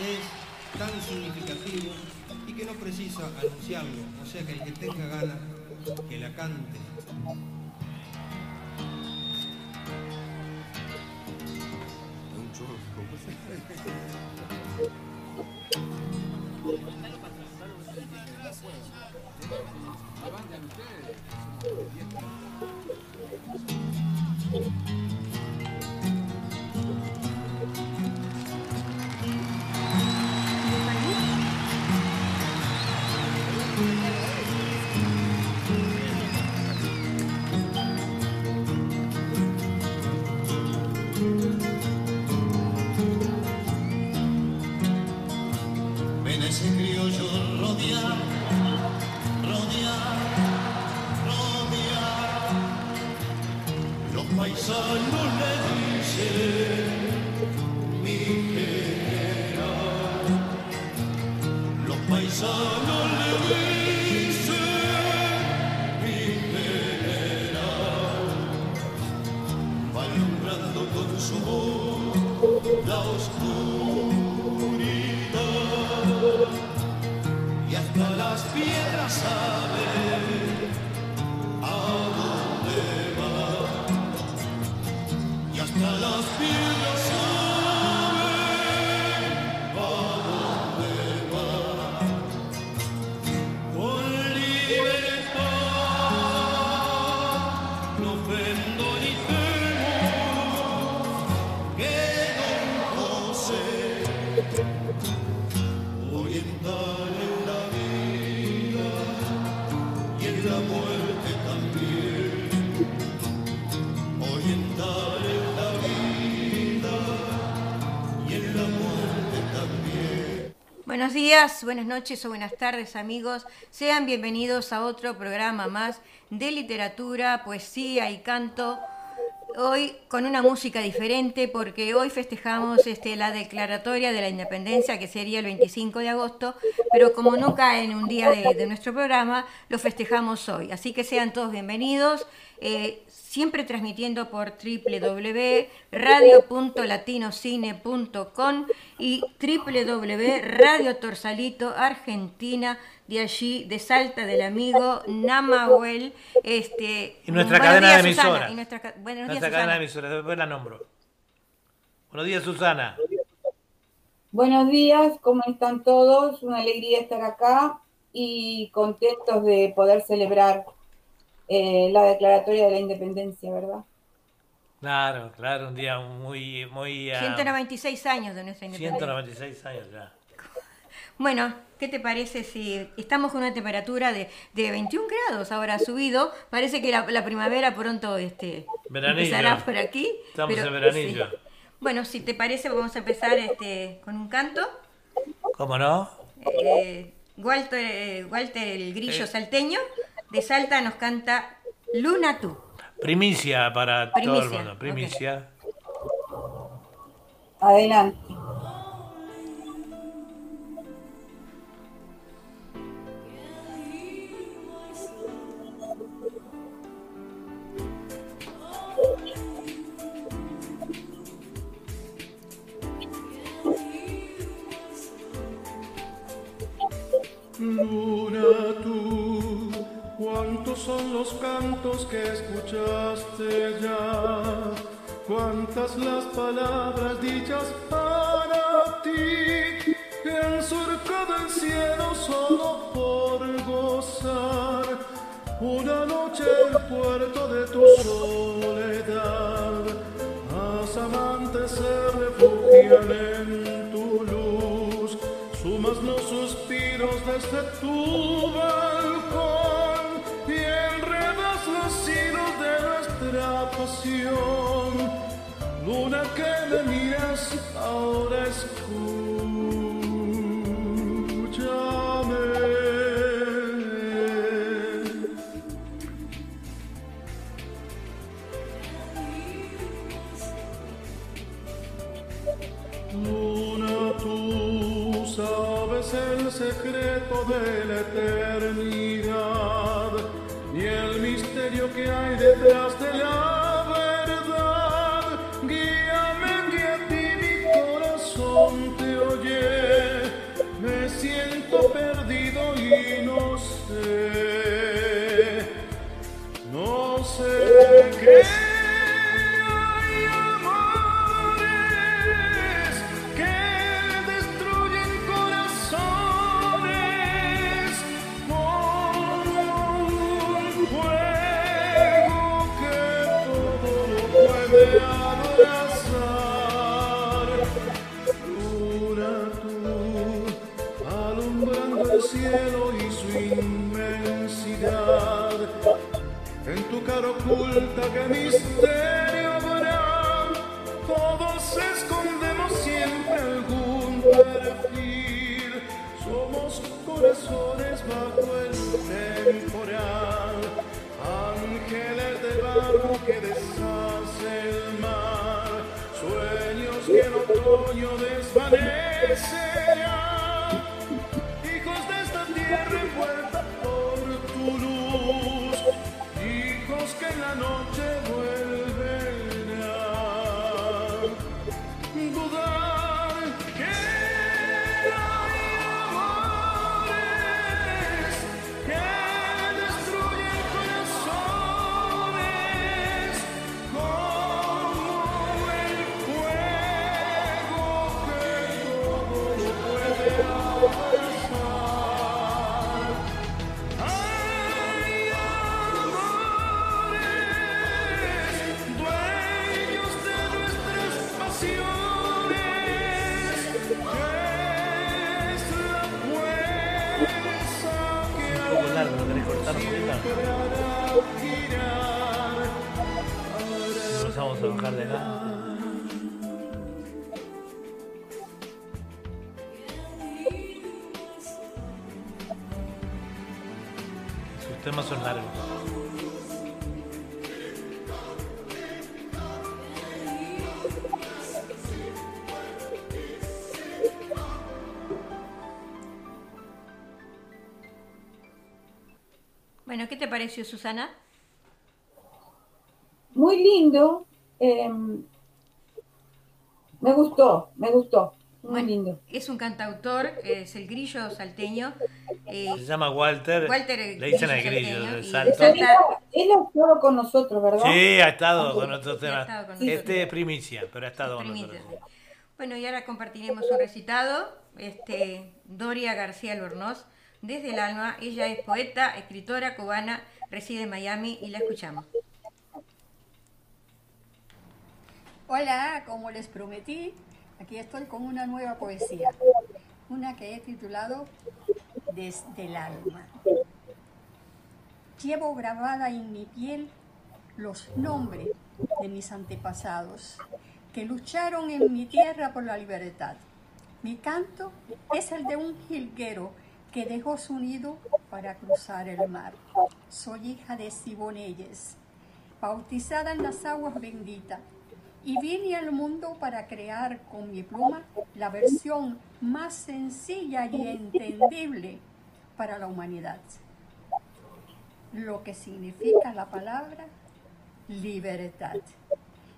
es tan significativo y que no precisa anunciarlo, o sea que el que tenga ganas que la cante. Buenas noches o buenas tardes amigos. Sean bienvenidos a otro programa más de literatura, poesía y canto. Hoy con una música diferente porque hoy festejamos este, la declaratoria de la independencia que sería el 25 de agosto, pero como no cae en un día de, nuestro programa, lo festejamos hoy. Así que sean todos bienvenidos. eh, siempre transmitiendo por www.radio.latinocine.com y www.radio Torsalito Argentina, de allí, de Salta del amigo Namahuel. Este, Y nuestra cadena días, de y nuestra, buenos días, Nuestra cadena de Susana. emisoras, después la nombro. Buenos días, Susana. Buenos días, ¿cómo están todos? Una alegría estar acá y contentos de poder celebrar eh, la declaratoria de la independencia, ¿verdad? Claro, claro, un día muy, muy... ah, 196 años de nuestra independencia. 196 años ya. Bueno, ¿qué te parece si estamos con una temperatura de, de 21 grados ahora ha subido? Parece que la, la primavera pronto este, Veranillo. empezará por aquí. Estamos pero- en veranillo. sí. Bueno, si te parece vamos a empezar este, con un canto. ¿Cómo no? Eh, Walter, Walter el grillo Eh. salteño de Salta nos canta Luna tú. Primicia para todo el mundo. Primicia. Adelante. Luna tú, ¿cuántos son los cantos que escuchaste ya? ¿Cuántas las palabras dichas para ti que surcado el cielo solo por gozar? Una noche el puerto de tu soledad, las amantes se refugian en suspiros desde tu balcón y enredas los hilos de nuestra pasión. Luna que me miras, ahora escúchame. Luna, el secreto de la eternidad y el misterio que hay detrás de la otoño desvanecerán, temas son largos. Bueno, ¿qué te pareció, Susana? Muy lindo. eh, me gustó, me gustó. Muy Bueno, lindo. Es un cantautor, es el grillo salteño. eh, Se llama Walter. Walter el Le dicen Grillo el grillo y salto. de Él, ha- él ha estado con nosotros, ¿verdad? Sí, ha estado con otros temas. estado con nosotros. Este es primicia, pero ha estado con nosotros. Bueno, y ahora compartiremos un recitado. Este, Doria García Albornoz, desde el alma. Ella es poeta, escritora cubana, reside en Miami y la escuchamos. Hola, como les prometí, aquí estoy con una nueva poesía, una que he titulado Desde el alma. Llevo grabada en mi piel los nombres de mis antepasados que lucharon en mi tierra por la libertad. Mi canto es el de un jilguero que dejó su nido para cruzar el mar. Soy hija de Siboneyes, bautizada en las aguas benditas, y vine al mundo para crear con mi pluma la versión más sencilla y entendible para la humanidad. Lo que significa la palabra libertad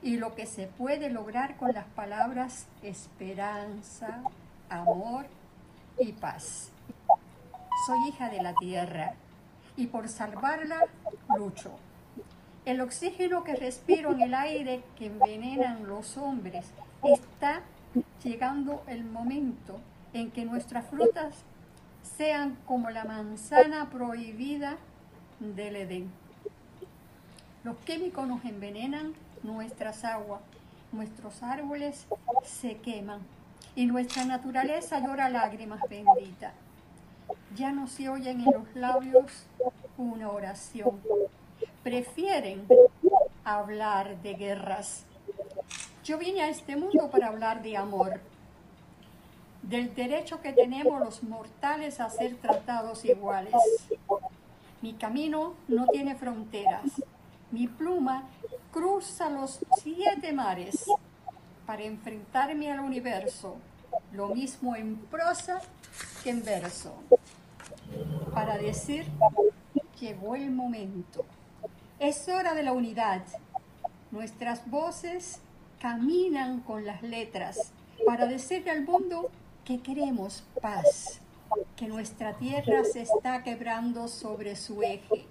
y lo que se puede lograr con las palabras esperanza, amor y paz. Soy hija de la tierra y por salvarla lucho. El oxígeno que respiro en el aire que envenenan los hombres está llegando el momento en que nuestras frutas sean como la manzana prohibida del Edén. Los químicos nos envenenan nuestras aguas, nuestros árboles se queman y nuestra naturaleza llora lágrimas benditas. Ya no se oyen en los labios una oración. Prefieren hablar de guerras. Yo vine a este mundo para hablar de amor, del derecho que tenemos los mortales a ser tratados iguales. Mi camino no tiene fronteras. Mi pluma cruza los siete mares para enfrentarme al universo, lo mismo en prosa que en verso, para decir, llegó el momento. Es hora de la unidad. Nuestras voces caminan con las letras para decirle al mundo que queremos paz, que nuestra tierra se está quebrando sobre su eje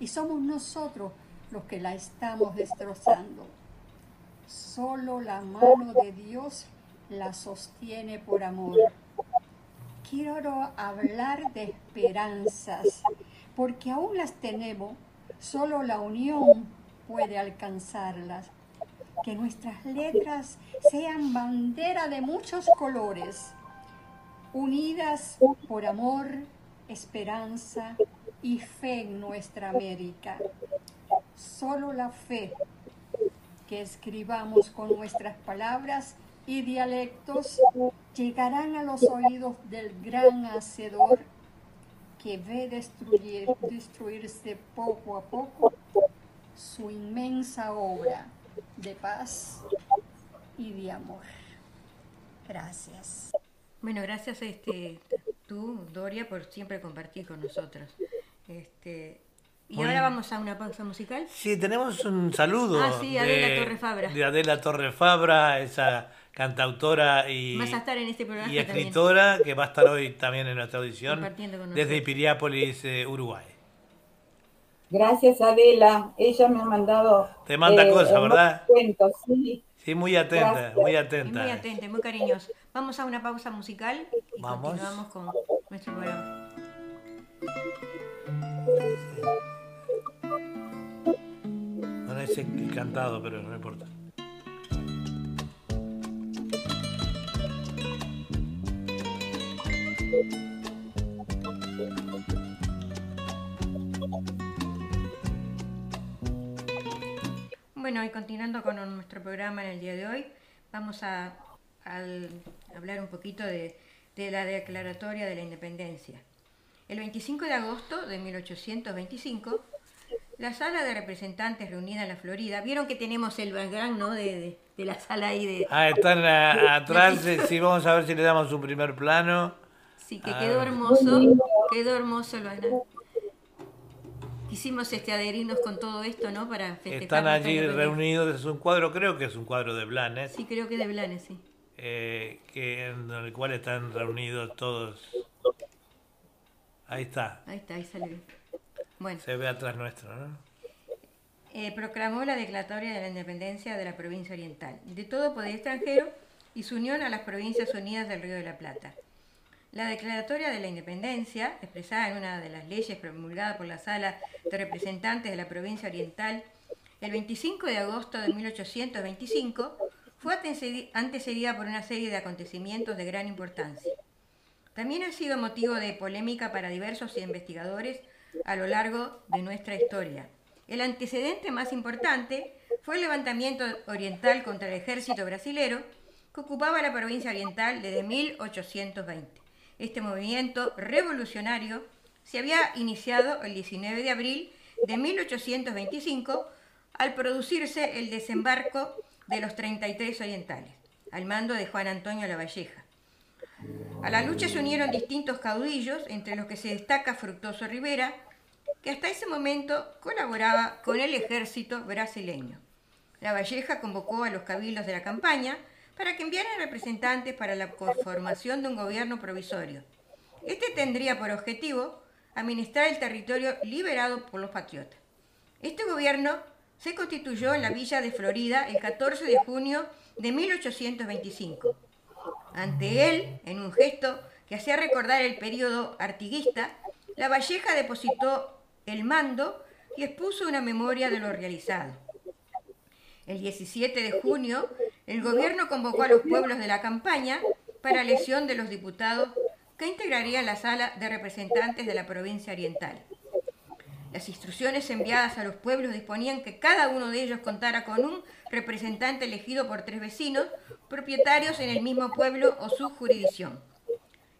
y somos nosotros los que la estamos destrozando. Solo la mano de Dios la sostiene por amor. Quiero hablar de esperanzas, porque aún las tenemos, solo la unión puede alcanzarlas. Que nuestras letras sean bandera de muchos colores, unidas por amor, esperanza y fe en nuestra América. Solo la fe que escribamos con nuestras palabras y dialectos llegarán a los oídos del gran hacedor que ve destruir, destruirse poco a poco su inmensa obra de paz y de amor. Gracias. Bueno, gracias este, tú, Doria, por siempre compartir con nosotros. Este, y Muy ahora vamos a una pausa musical. Sí, tenemos un saludo. Ah, sí, Adela Torrefabra. De Adela Torrefabra, esa cantautora y, Vas a estar en este programa y también. escritora que va a estar hoy también en nuestra audición desde. Piriápolis, eh, Uruguay. Gracias, Adela. Ella me ha mandado. Te manda cosas, hermosos ¿verdad? Cuentos, sí. Sí, muy atenta, Gracias. muy Y atenta. muy atenta, muy cariñoso. Vamos a una pausa musical y Vamos. continuamos con nuestro programa. No es el cantado, pero no importa. Bueno, y continuando con nuestro programa en el día de hoy, vamos a, hablar un poquito de, de la declaratoria de la independencia. El 25 de agosto de 1825, la sala de representantes reunida en la Florida, vieron que tenemos el background ¿no? de, de- de la sala ahí de... Ah, están a- atrás, sí, vamos a ver si le damos un primer plano. Sí, que Ah. quedó hermoso, quedó hermoso. Quisimos este, adherirnos con todo esto, ¿no? Para festejar. Están allí reunidos, es un cuadro, creo que es un cuadro de Blanes, Sí, creo que de Blanes, sí. eh, que, en el cual están reunidos todos. Ahí está, Ahí está, ahí sale bien. Bueno, se ve atrás nuestro, ¿no? eh, proclamó la declaratoria de la independencia de la provincia oriental, de todo poder extranjero y su unión a las provincias unidas del Río de la Plata. La declaratoria de la independencia, expresada en una de las leyes promulgadas por la Sala de Representantes de la provincia oriental el 25 de agosto de 1825, fue antecedi- antecedida por una serie de acontecimientos de gran importancia. También ha sido motivo de polémica para diversos investigadores a lo largo de nuestra historia. El antecedente más importante fue el levantamiento oriental contra el ejército brasilero que ocupaba la provincia oriental desde 1820. Este movimiento revolucionario se había iniciado el 19 de abril de 1825 al producirse el desembarco de los 33 orientales, al mando de Juan Antonio Lavalleja. A la lucha se unieron distintos caudillos, entre los que se destaca Fructuoso Rivera, que hasta ese momento colaboraba con el ejército brasileño. La Valleja convocó a los cabildos de la campaña para que enviaran representantes para la conformación de un gobierno provisorio. Este tendría por objetivo administrar el territorio liberado por los patriotas. Este gobierno se constituyó en la villa de Florida el 14 de junio de 1825. Ante él, en un gesto que hacía recordar el periodo artiguista, la Valleja depositó el mando y expuso una memoria de lo realizado. El 17 de junio, el gobierno convocó a los pueblos de la campaña para elección de los diputados que integrarían la sala de representantes de la provincia oriental. Las instrucciones enviadas a los pueblos disponían que cada uno de ellos contara con un representante elegido por tres vecinos, propietarios en el mismo pueblo o su jurisdicción.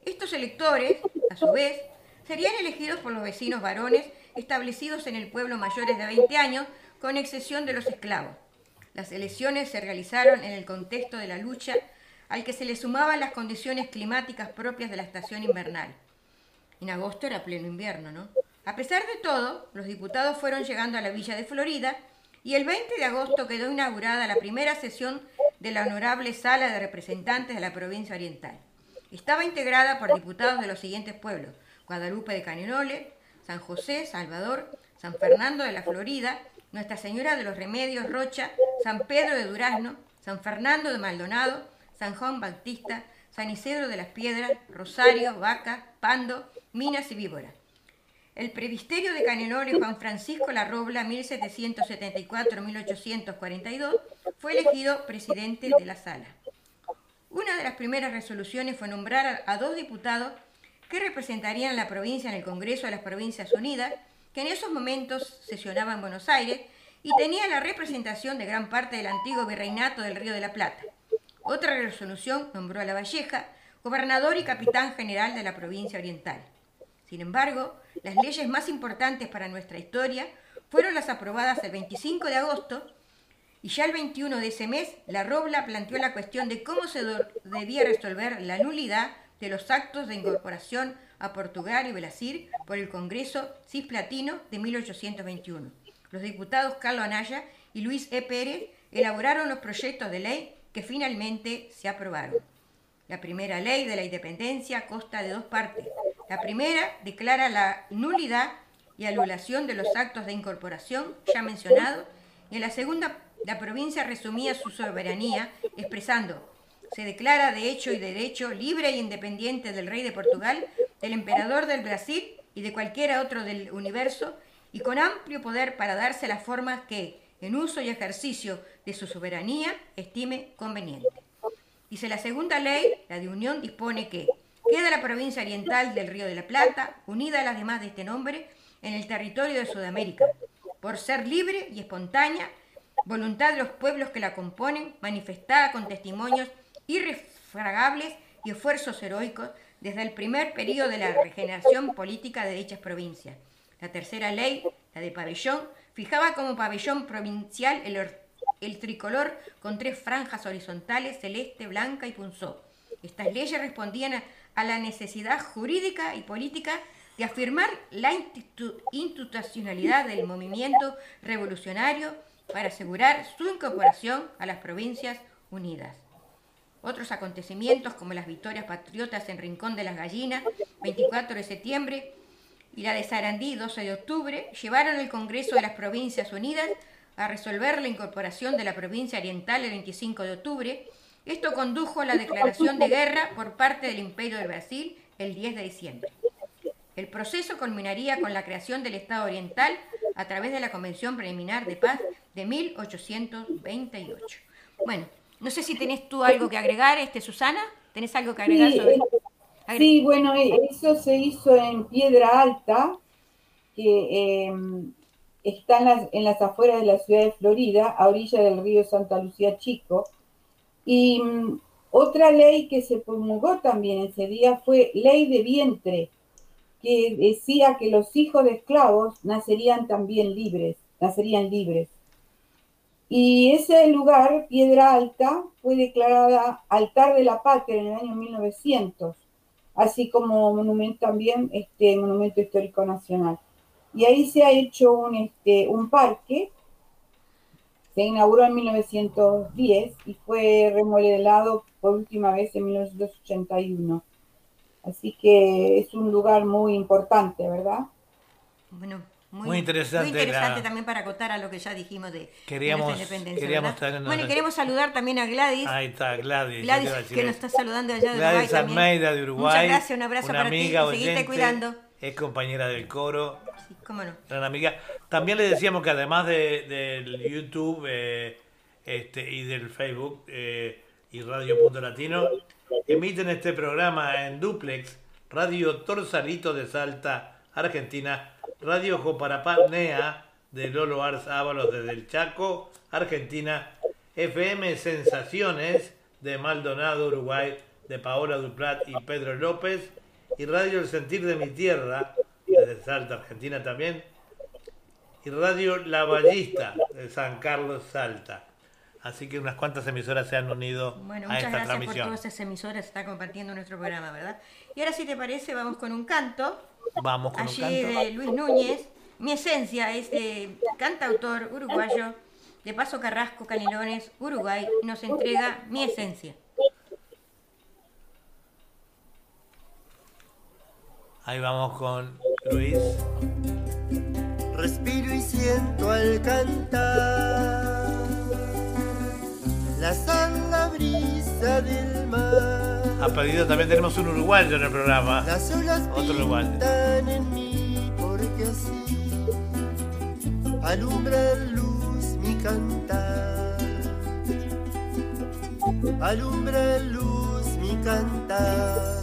Estos electores, a su vez, serían elegidos por los vecinos varones establecidos en el pueblo mayores de 20 años, con excepción de los esclavos. Las elecciones se realizaron en el contexto de la lucha al que se le sumaban las condiciones climáticas propias de la estación invernal. En agosto era pleno invierno, ¿no? A pesar de todo, los diputados fueron llegando a la villa de Florida y el 20 de agosto quedó inaugurada la primera sesión de la honorable Sala de Representantes de la provincia oriental. Estaba integrada por diputados de los siguientes pueblos: Guadalupe de Caninole, San José, Salvador, San Fernando de la Florida, Nuestra Señora de los Remedios, Rocha, San Pedro de Durazno, San Fernando de Maldonado, San Juan Bautista, San Isidro de las Piedras, Rosario, Vaca, Pando, Minas y Víbora. El previsterio de Caninole Juan Francisco La Robla, 1774-1842, fue elegido presidente de la sala. Una de las primeras resoluciones fue nombrar a, dos diputados que representarían la provincia en el Congreso de las Provincias Unidas, que en esos momentos sesionaba en Buenos Aires y tenía la representación de gran parte del antiguo virreinato del Río de la Plata. Otra resolución nombró a La Valleja gobernador y capitán general de la provincia oriental. Sin embargo, las leyes más importantes para nuestra historia fueron las aprobadas el 25 de agosto y ya el 21 de ese mes la Robla planteó la cuestión de cómo se debía resolver la nulidad de los actos de incorporación a Portugal y Brasil por el Congreso Cisplatino de 1821. Los diputados Carlos Anaya y Luis E. Pérez elaboraron los proyectos de ley que finalmente se aprobaron. La primera ley de la independencia consta de dos partes. La primera declara la nulidad y anulación de los actos de incorporación ya mencionados y en la segunda la provincia resumía su soberanía expresando se declara de hecho y derecho libre e independiente del rey de Portugal, del emperador del Brasil y de cualquiera otro del universo, y con amplio poder para darse las formas que, en uso y ejercicio de su soberanía, estime conveniente. Dice la segunda ley, la de unión, dispone que queda la provincia oriental del Río de la Plata, unida a las demás de este nombre, en el territorio de Sudamérica, por ser libre y espontánea, voluntad de los pueblos que la componen, manifestada con testimonios irrefragables y esfuerzos heroicos desde el primer periodo de la regeneración política de dichas provincias. La tercera ley, la de pabellón, fijaba como pabellón provincial el, tricolor con tres franjas horizontales, celeste, blanca y punzó. Estas leyes respondían a, a la necesidad jurídica y política de afirmar la institucionalidad del movimiento revolucionario para asegurar su incorporación a las provincias unidas. Otros acontecimientos como las victorias patriotas en Rincón de las Gallinas, 24 de septiembre, y la de Sarandí, 12 de octubre, llevaron el Congreso de las Provincias Unidas a resolver la incorporación de la provincia oriental el 25 de octubre. Esto condujo a la declaración de guerra por parte del Imperio del Brasil el 10 de diciembre. El proceso culminaría con la creación del Estado Oriental a través de la Convención Preliminar de Paz de 1828. Bueno, no sé si tenés tú algo que agregar, este Susana. ¿Tenés algo que agregar sobre eh, Sí, bueno, eh, eso se hizo en Piedra Alta, que em, está en las, en las, afueras de la ciudad de Florida, a orilla del río Santa Lucía Chico. Y mm, otra ley que se promulgó también ese día fue ley de vientre, que decía que los hijos de esclavos nacerían también libres, nacerían libres. Y ese lugar, Piedra Alta, fue declarada altar de la patria en el año 1900, así como monumento también, este monumento histórico nacional. Y ahí se ha hecho un, este, un parque, se inauguró en 1910 y fue remodelado por última vez en 1981. Así que es un lugar muy importante, ¿verdad? Bueno, muy, interesante. Muy interesante también para acotar a lo que ya dijimos de, queríamos, nuestra independencia. bueno, y queremos saludar también a Gladys. Ahí está, Gladys. Gladys, que nos está saludando allá de Gladys Uruguay. Almeida de Uruguay. Muchas gracias, un abrazo para amiga, ti. Seguite cuidando. Es compañera del coro. Sí, cómo no. Gran amiga. También le decíamos que además del de, YouTube eh, este, y del Facebook eh, y Radio Punto Latino, emiten este programa en duplex, Radio Torsalito de Salta, Argentina Radio Joparapá-NEA de Lolo Ars Ábalos desde el Chaco, Argentina, FM Sensaciones de Maldonado, Uruguay, de Paola Duplat y Pedro López, y Radio El Sentir de mi Tierra, desde Salta, Argentina también, y Radio La Ballista de San Carlos, Salta. Así que unas cuantas emisoras se han unido bueno, a esta gracias transmisión. por todas esas emisoras que están compartiendo nuestro programa, ¿verdad? Y ahora, si te parece, vamos con un canto. Vamos con Allí un canto. de Luis Núñez. Mi esencia es de cantautor uruguayo de Paso Carrasco, Canelones, Uruguay. Nos entrega Mi esencia. Ahí vamos con Luis. Respiro y siento al cantar la santa brisa del mar. A pedido también tenemos un uruguayo en el programa. Las olas Otro uruguayo. pintan en mí porque así alumbra en luz mi cantar. Alumbra en luz mi cantar.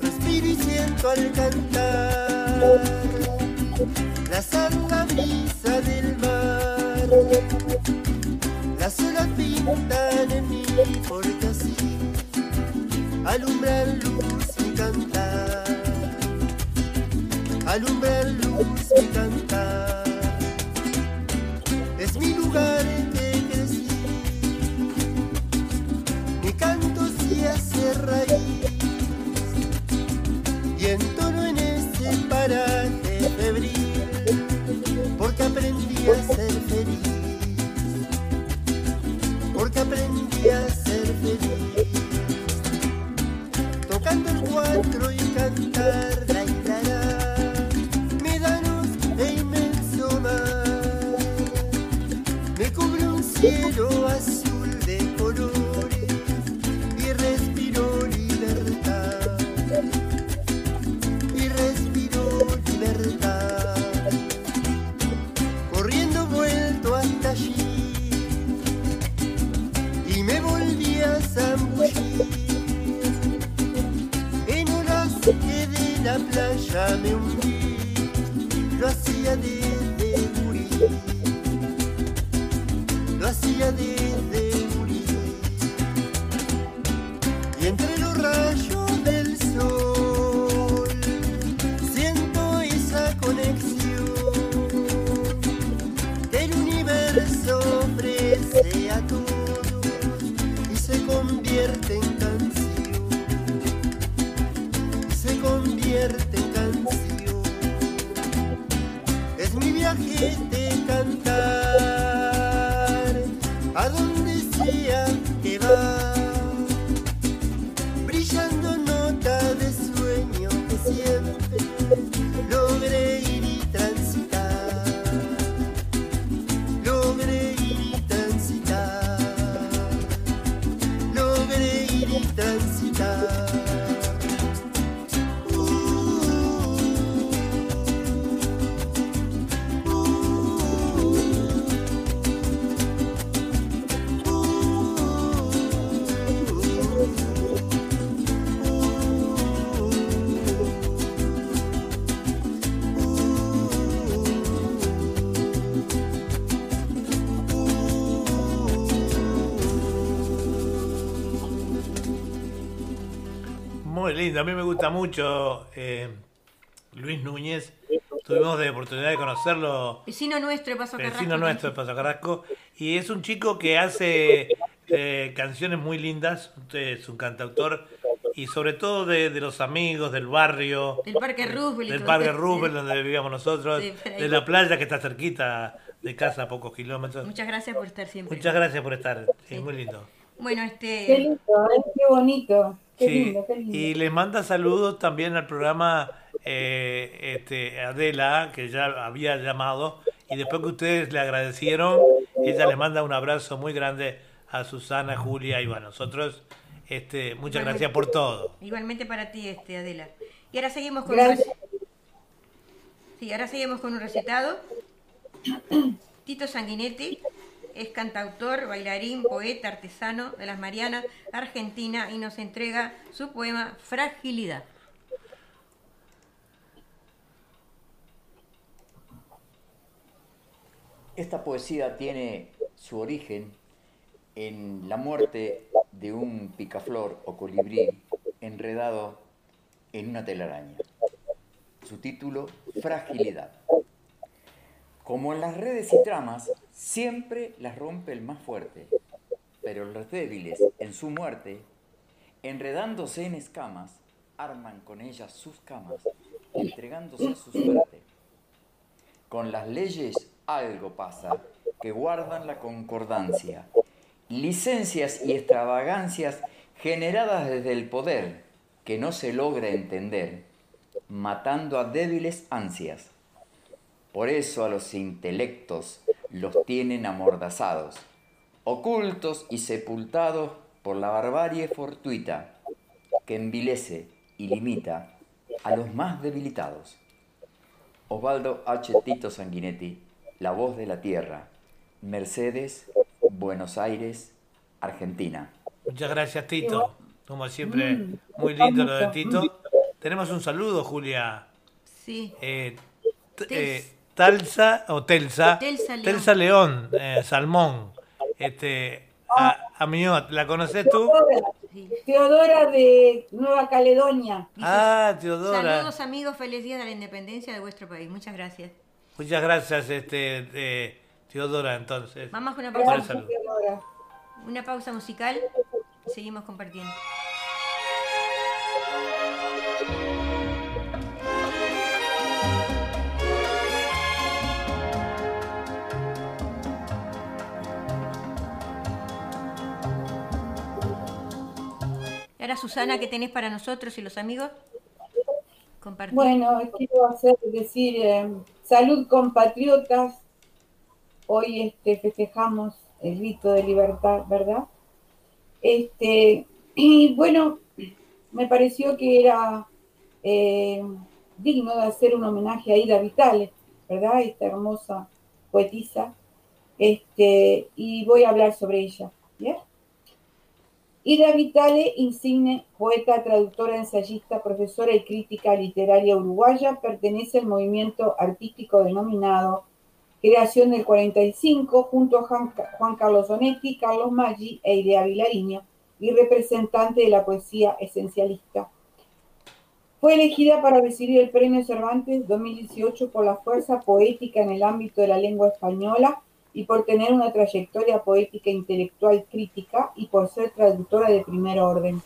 Respiro y siento al cantar la santa brisa del mar. Las olas pintan en mí porque así alumbran luz mi cantar. Alumbran luz mi cantar. Es mi lugar en que crecí. Mi canto se hace raíz y entono en ese paraje febril porque aprendí a ser feliz porque aprendí a lindo, a mí me gusta mucho eh, Luis Núñez. Tuvimos de oportunidad de conocerlo, Vecino nuestro de Paso vecino Carrasco. nuestro de Paso Carrasco, y es un chico que hace eh, canciones muy lindas, es un cantautor, y sobre todo de, de los amigos, del barrio, Del Parque Roosevelt. del Parque. Roosevelt, donde vivíamos nosotros, Sí, de la playa que está cerquita de casa, a pocos kilómetros. Muchas gracias por estar siempre. Muchas gracias por estar, Sí. es muy lindo. Bueno, Qué este. lindo, ¿eh? qué bonito. Qué Sí, lindo, qué lindo. y les manda saludos también al programa eh, este, Adela, que ya había llamado, y después que ustedes le agradecieron, ella le manda un abrazo muy grande a Susana, Julia y bueno, nosotros, este, muchas gracias por todo. Igualmente para ti, este, Adela. Y ahora seguimos con un Sí, ahora seguimos con un recitado. Tito Sanguinetti es cantautor, bailarín, poeta, artesano de las Marianas, Argentina, y nos entrega su poema Fragilidad. Esta poesía tiene su origen en la muerte de un picaflor o colibrí enredado en una telaraña. Su título, Fragilidad. Como en las redes y tramas, siempre las rompe el más fuerte, pero los débiles, en su muerte, enredándose en escamas, arman con ellas sus camas, entregándose a su suerte. Con las leyes algo pasa, que guardan la concordancia. Licencias y extravagancias generadas desde el poder, que no se logra entender, matando a débiles ansias. Por eso a los intelectos los tienen amordazados, ocultos y sepultados por la barbarie fortuita, que envilece y limita a los más debilitados. Osvaldo H. Tito Sanguinetti, La Voz de la Tierra, Mercedes, Buenos Aires, Argentina. Muchas gracias Tito, como siempre, muy lindo lo de Tito. tenemos un saludo, Julia. Sí. Eh, eh, Talsa o Telsa. Telsa León. Telsa León, eh, Salmón. Este, a, Amiot, ¿la conoces tú? Teodora, de Nueva Caledonia. Ah, Teodora. Saludos amigos, feliz día de la independencia de vuestro país. Muchas gracias. Muchas gracias, este, eh, Teodora, entonces. Vamos con una pausa. Teodora. una pausa musical y seguimos compartiendo. Ahora Susana, ¿qué tenés para nosotros y los amigos? Compartir. Bueno, quiero hacer decir eh, salud compatriotas. Hoy este, festejamos el rito de libertad, ¿verdad? Este, y bueno, me pareció que era eh, digno de hacer un homenaje a Ida Vitale, ¿verdad? Esta hermosa poetisa. Este, y voy a hablar sobre ella, ¿bien? Ida Vitale, insigne poeta, traductora, ensayista, profesora y crítica literaria uruguaya, pertenece al movimiento artístico denominado Creación del 45, junto a Juan, Carlos Onetti, Carlos Maggi e Idea Vilariño, y representante de la poesía esencialista. Fue elegida para recibir el Premio Cervantes 2018 por la fuerza poética en el ámbito de la lengua española y por tener una trayectoria poética intelectual crítica y por ser traductora de primer orden.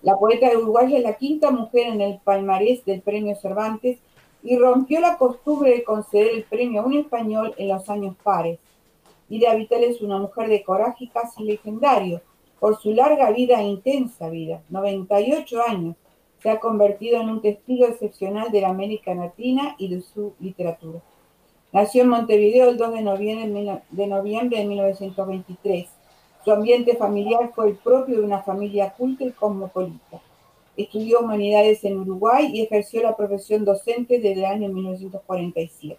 La poeta uruguaya es la quinta mujer en el palmarés del Premio Cervantes y rompió la costumbre de conceder el premio a un español en los años pares. Ida Vital es una mujer de coraje casi legendario por su larga vida e intensa vida, 98 años. Se ha convertido en un testigo excepcional de la América Latina y de su literatura. Nació en Montevideo el 2 de noviembre de, noviembre de 1923. Su ambiente familiar fue el propio de una familia culta y cosmopolita. Estudió humanidades en Uruguay y ejerció la profesión docente desde el año 1947.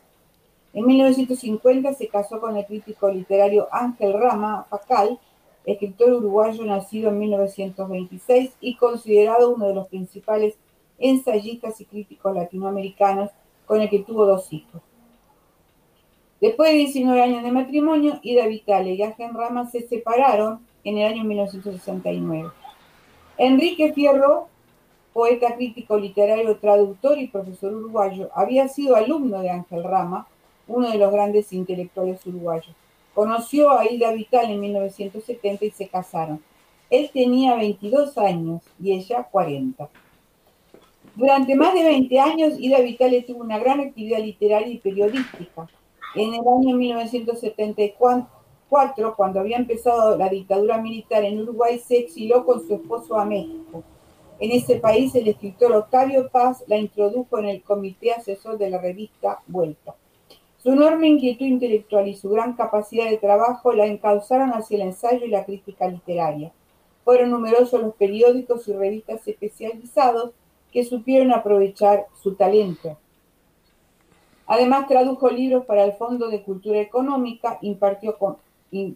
En 1950 se casó con el crítico literario Ángel Rama Facal, escritor uruguayo nacido en 1926 y considerado uno de los principales ensayistas y críticos latinoamericanos, con el que tuvo dos hijos. Después de 19 años de matrimonio, Ida Vitale y Ángel Rama se separaron en el año 1969. Enrique Fierro, poeta crítico literario, traductor y profesor uruguayo, había sido alumno de Ángel Rama, uno de los grandes intelectuales uruguayos. Conoció a Ida Vital en 1970 y se casaron. Él tenía 22 años y ella 40. Durante más de 20 años, Ida Vitale tuvo una gran actividad literaria y periodística. En el año 1974, cuando había empezado la dictadura militar en Uruguay, se exiló con su esposo a México. En ese país, el escritor Octavio Paz la introdujo en el comité asesor de la revista Vuelta. Su enorme inquietud intelectual y su gran capacidad de trabajo la encauzaron hacia el ensayo y la crítica literaria. Fueron numerosos los periódicos y revistas especializados que supieron aprovechar su talento. Además, tradujo libros para el Fondo de Cultura Económica, impartió con,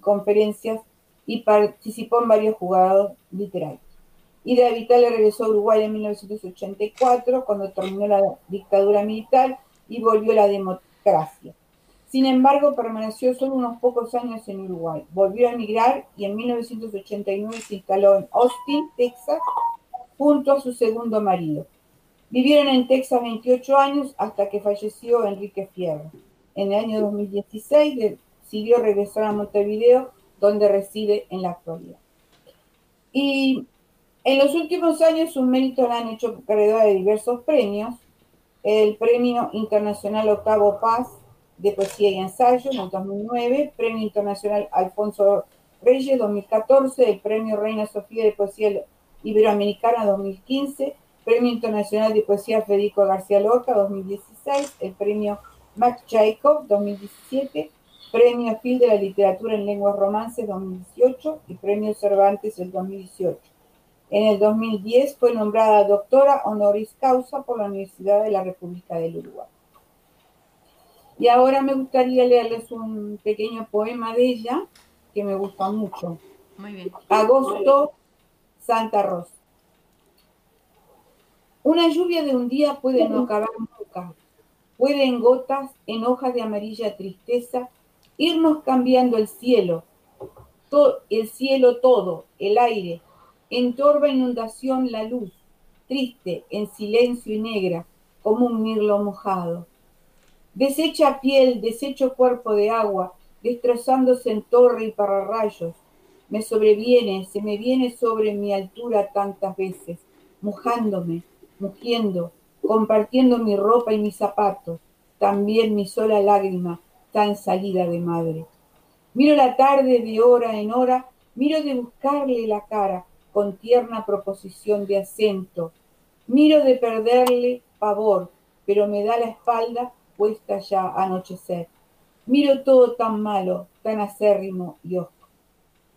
conferencias y participó en varios jugados literarios. Ida Vitale regresó a Uruguay en 1984, cuando terminó la dictadura militar y volvió la democracia. Sin embargo, permaneció solo unos pocos años en Uruguay. Volvió a emigrar y en 1989 se instaló en Austin, Texas, junto a su segundo marido. Vivieron en Texas 28 años hasta que falleció Enrique Fierro. En el año 2016 decidió regresar a Montevideo, donde reside en la actualidad. Y en los últimos años sus méritos la han hecho acreedora de diversos premios. El Premio Internacional Octavo Paz de Poesía y Ensayo en el 2009, Premio Internacional Alfonso Reyes 2014, el Premio Reina Sofía de Poesía Iberoamericana 2015, Premio Internacional de Poesía Federico García Lorca 2016, el Premio Max Jacob 2017, Premio Phil de la Literatura en Lenguas Romances 2018 y Premio Cervantes del 2018. En el 2010 fue nombrada doctora honoris causa por la Universidad de la República del Uruguay. Y ahora me gustaría leerles un pequeño poema de ella que me gusta mucho. Muy bien. Agosto, Santa Rosa. Una lluvia de un día puede no acabar nunca, puede en gotas, en hojas de amarilla tristeza, irnos cambiando el cielo, to- el cielo todo, el aire, en torva inundación la luz, triste, en silencio y negra, como un mirlo mojado. Deshecha piel, deshecho cuerpo de agua, destrozándose en torre y pararrayos. Me sobreviene, se me viene sobre mi altura tantas veces, mojándome, mugiendo, compartiendo mi ropa y mis zapatos, también mi sola lágrima, tan salida de madre. Miro la tarde de hora en hora, miro de buscarle la cara con tierna proposición de acento, miro de perderle pavor, pero me da la espalda puesta ya a anochecer. Miro todo tan malo, tan acérrimo y osco.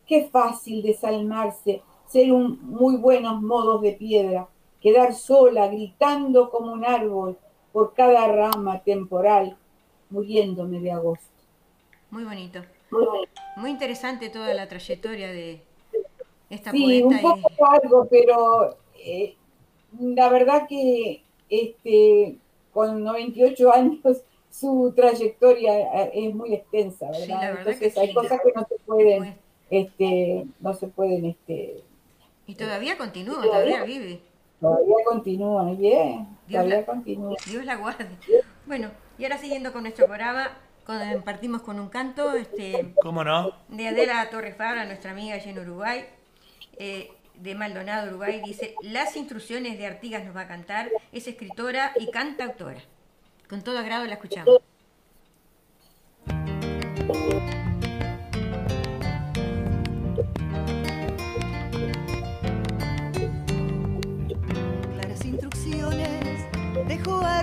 Qué fácil desalmarse, ser un muy buenos modos de piedra, quedar sola, gritando como un árbol por cada rama temporal, muriéndome de agosto. Muy bonito. Muy interesante toda la trayectoria de esta Sí, un poeta. y- poco algo, pero eh, la verdad que este, con 98 años su trayectoria eh, es muy extensa, ¿verdad? Sí, la verdad Entonces que hay sí. cosas que no se pueden, este, no se pueden, este, y todavía continúa, todavía vive. Todavía continúan, bien, Dios todavía la- continúan. Dios la guarde. Bueno, y ahora siguiendo con nuestro programa, compartimos con un canto este, ¿Cómo no? de Adela Torres Fabra, nuestra amiga allí en Uruguay, eh, de Maldonado, Uruguay, dice, las instrucciones de Artigas nos va a cantar, es escritora y cantautora. Con todo agrado la escuchamos.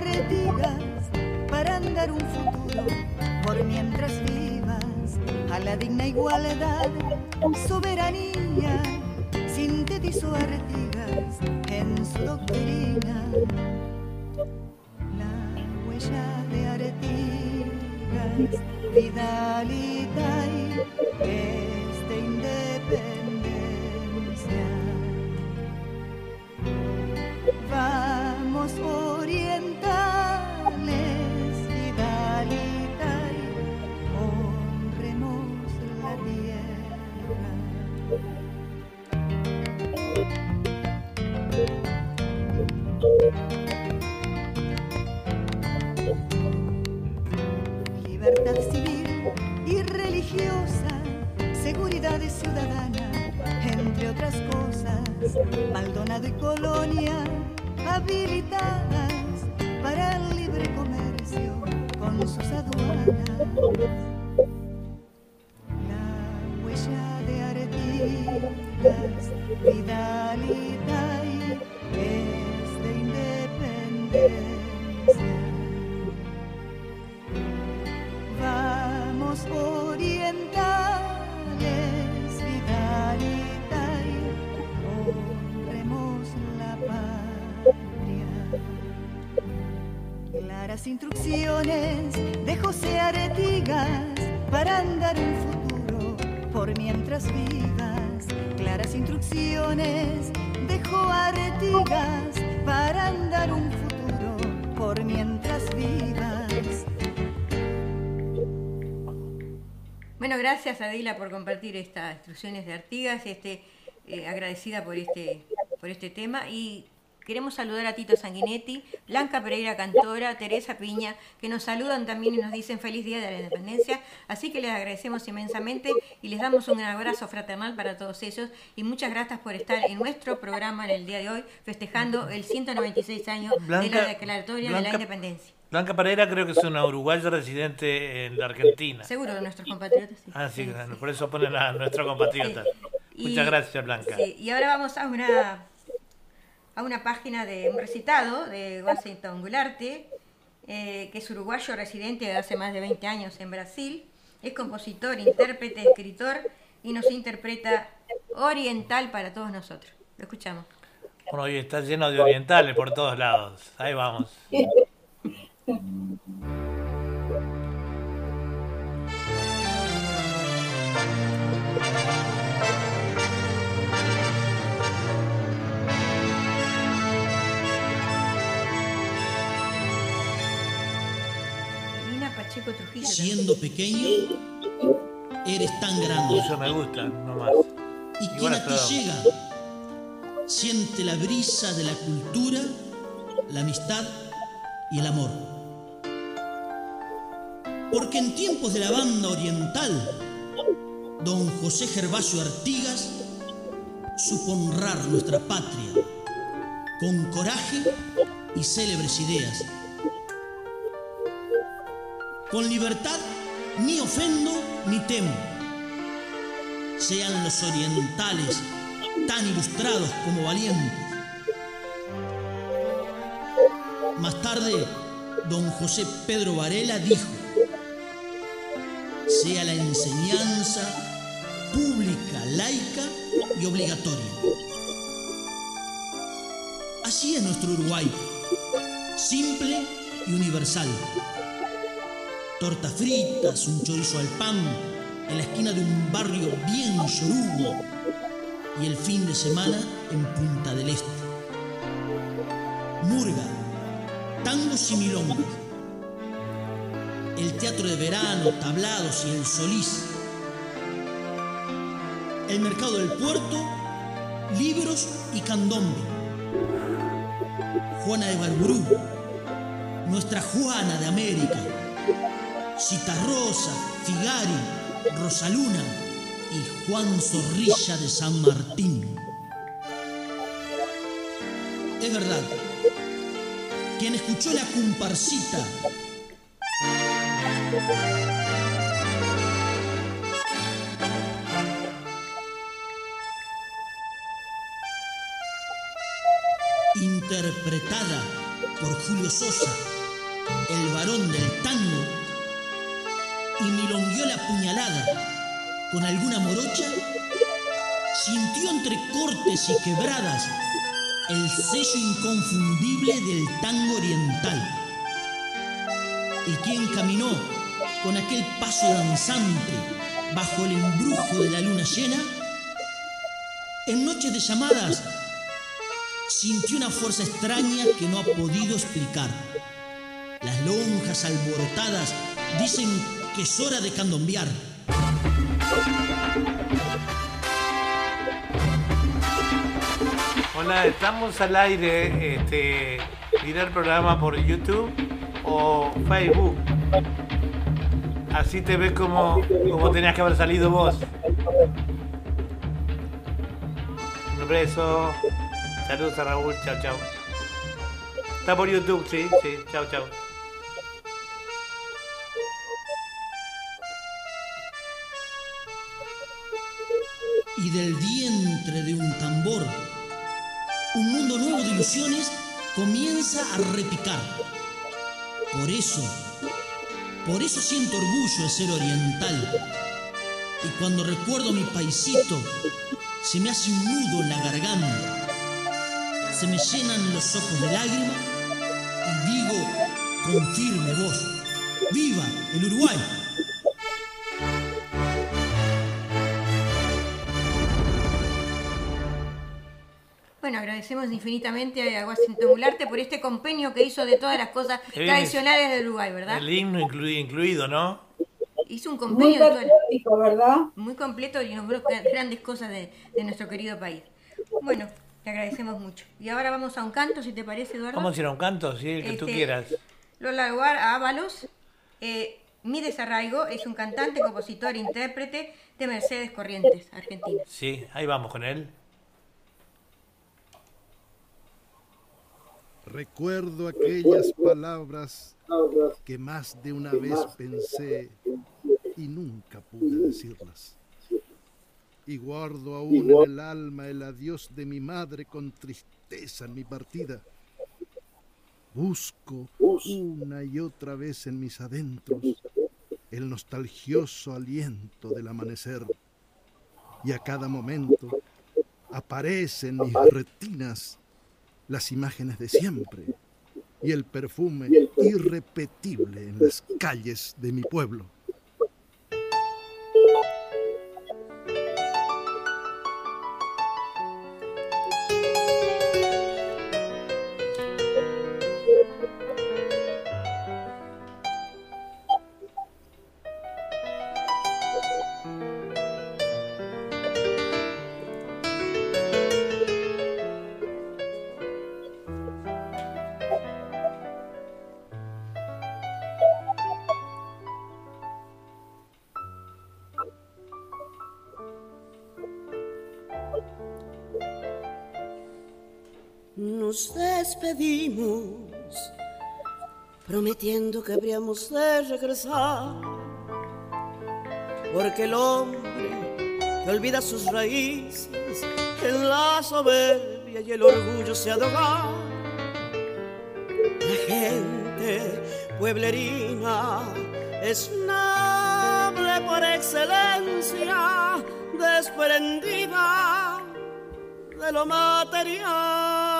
Dejó Artigas para andar un futuro por mientras vivas a la digna igualdad, soberanía, sintetizó Artigas en su doctrina. La huella de Artigas, Vidalita y es de gracias Adela por compartir estas instrucciones de Artigas, este, eh, agradecida por este, por este tema. Y queremos saludar a Tito Sanguinetti, Blanca Pereira Cantora, Teresa Piña, que nos saludan también y nos dicen feliz día de la independencia, así que les agradecemos inmensamente y les damos un abrazo fraternal para todos ellos. Y muchas gracias por estar en nuestro programa en el día de hoy, festejando el 196 años de la declaratoria de la independencia. Blanca Pereira creo que es una uruguaya residente en la Argentina. Seguro de nuestros compatriotas. sí. Ah, sí, Sí, sí. por eso ponen a nuestro compatriota. Y- Muchas gracias, Blanca. Sí, y ahora vamos a una, a una página de un recitado de Washington Gularte, eh, que es uruguayo residente de hace más de 20 años en Brasil. Es compositor, intérprete, escritor y nos interpreta oriental para todos nosotros. Lo escuchamos. Bueno, hoy está lleno de orientales por todos lados. Ahí vamos. Siendo pequeño, eres tan grande. Eso me gusta, nomás. Y quien a ti llega, siente la brisa de la cultura, la amistad y el amor. Porque en tiempos de la banda oriental, don José Gervasio Artigas supo honrar nuestra patria con coraje y célebres ideas. Con libertad ni ofendo ni temo. Sean los orientales tan ilustrados como valientes. Más tarde, don José Pedro Varela dijo, sea la enseñanza pública, laica y obligatoria. Así es nuestro Uruguay, simple y universal. Tortas fritas, un chorizo al pan, en la esquina de un barrio bien chorugo y el fin de semana en Punta del Este. Murga, tangos y milongas, el teatro de verano, tablados y el solís, el mercado del puerto, libros y candombe. Juana de Barburú, nuestra Juana de América, Citarrosa, Figari, Rosaluna y Juan Zorrilla de San Martín. Es verdad, quien escuchó la comparsita interpretada por Julio Sosa, el varón del tango, y milongueó la puñalada con alguna morocha, sintió entre cortes y quebradas el sello inconfundible del tango oriental. Y quien caminó con aquel paso danzante bajo el embrujo de la luna llena, en noches de llamadas sintió una fuerza extraña que no ha podido explicar. Las lonjas alborotadas dicen que es hora de candombear. Hola, estamos al aire. Este, el programa por YouTube o Facebook. Así te ves como, como tenías que haber salido vos. Un beso. Saludos a Raúl. Chao, chao. Está por YouTube, sí, sí. Chao, chao. y del vientre de un tambor, un mundo nuevo de ilusiones comienza a repicar. Por eso, por eso siento orgullo de ser oriental. Y cuando recuerdo mi paisito, se me hace un nudo en la garganta. Se me llenan los ojos de lágrimas y digo con firme voz, ¡Viva el Uruguay! Bueno, agradecemos infinitamente a Washington Gularte por este compendio que hizo de todas las cosas tradicionales de Uruguay, ¿verdad? El himno incluido, incluido ¿no? Hizo un Muy todas las- patriótico, ¿verdad? muy completo y nombró grandes cosas de, de nuestro querido país. Bueno, te agradecemos mucho. Y ahora vamos a un canto, si te parece, Eduardo. Vamos a ir a un canto, sí, el que tú Este, quieras. Lola Lugar Ábalos. Eh, Mi Desarraigo es un cantante, compositor, intérprete de Mercedes Corrientes, Argentina. Sí, ahí vamos con él. Recuerdo aquellas palabras que más de una vez pensé y nunca pude decirlas. Y guardo aún en el alma el adiós de mi madre con tristeza en mi partida. Busco una y otra vez en mis adentros el nostalgioso aliento del amanecer. Y a cada momento aparecen mis retinas las imágenes de siempre y el perfume irrepetible en las calles de mi pueblo. Habríamos de regresar, porque el hombre que olvida sus raíces en la soberbia y el orgullo se ahoga. La gente pueblerina es noble por excelencia, desprendida de lo material.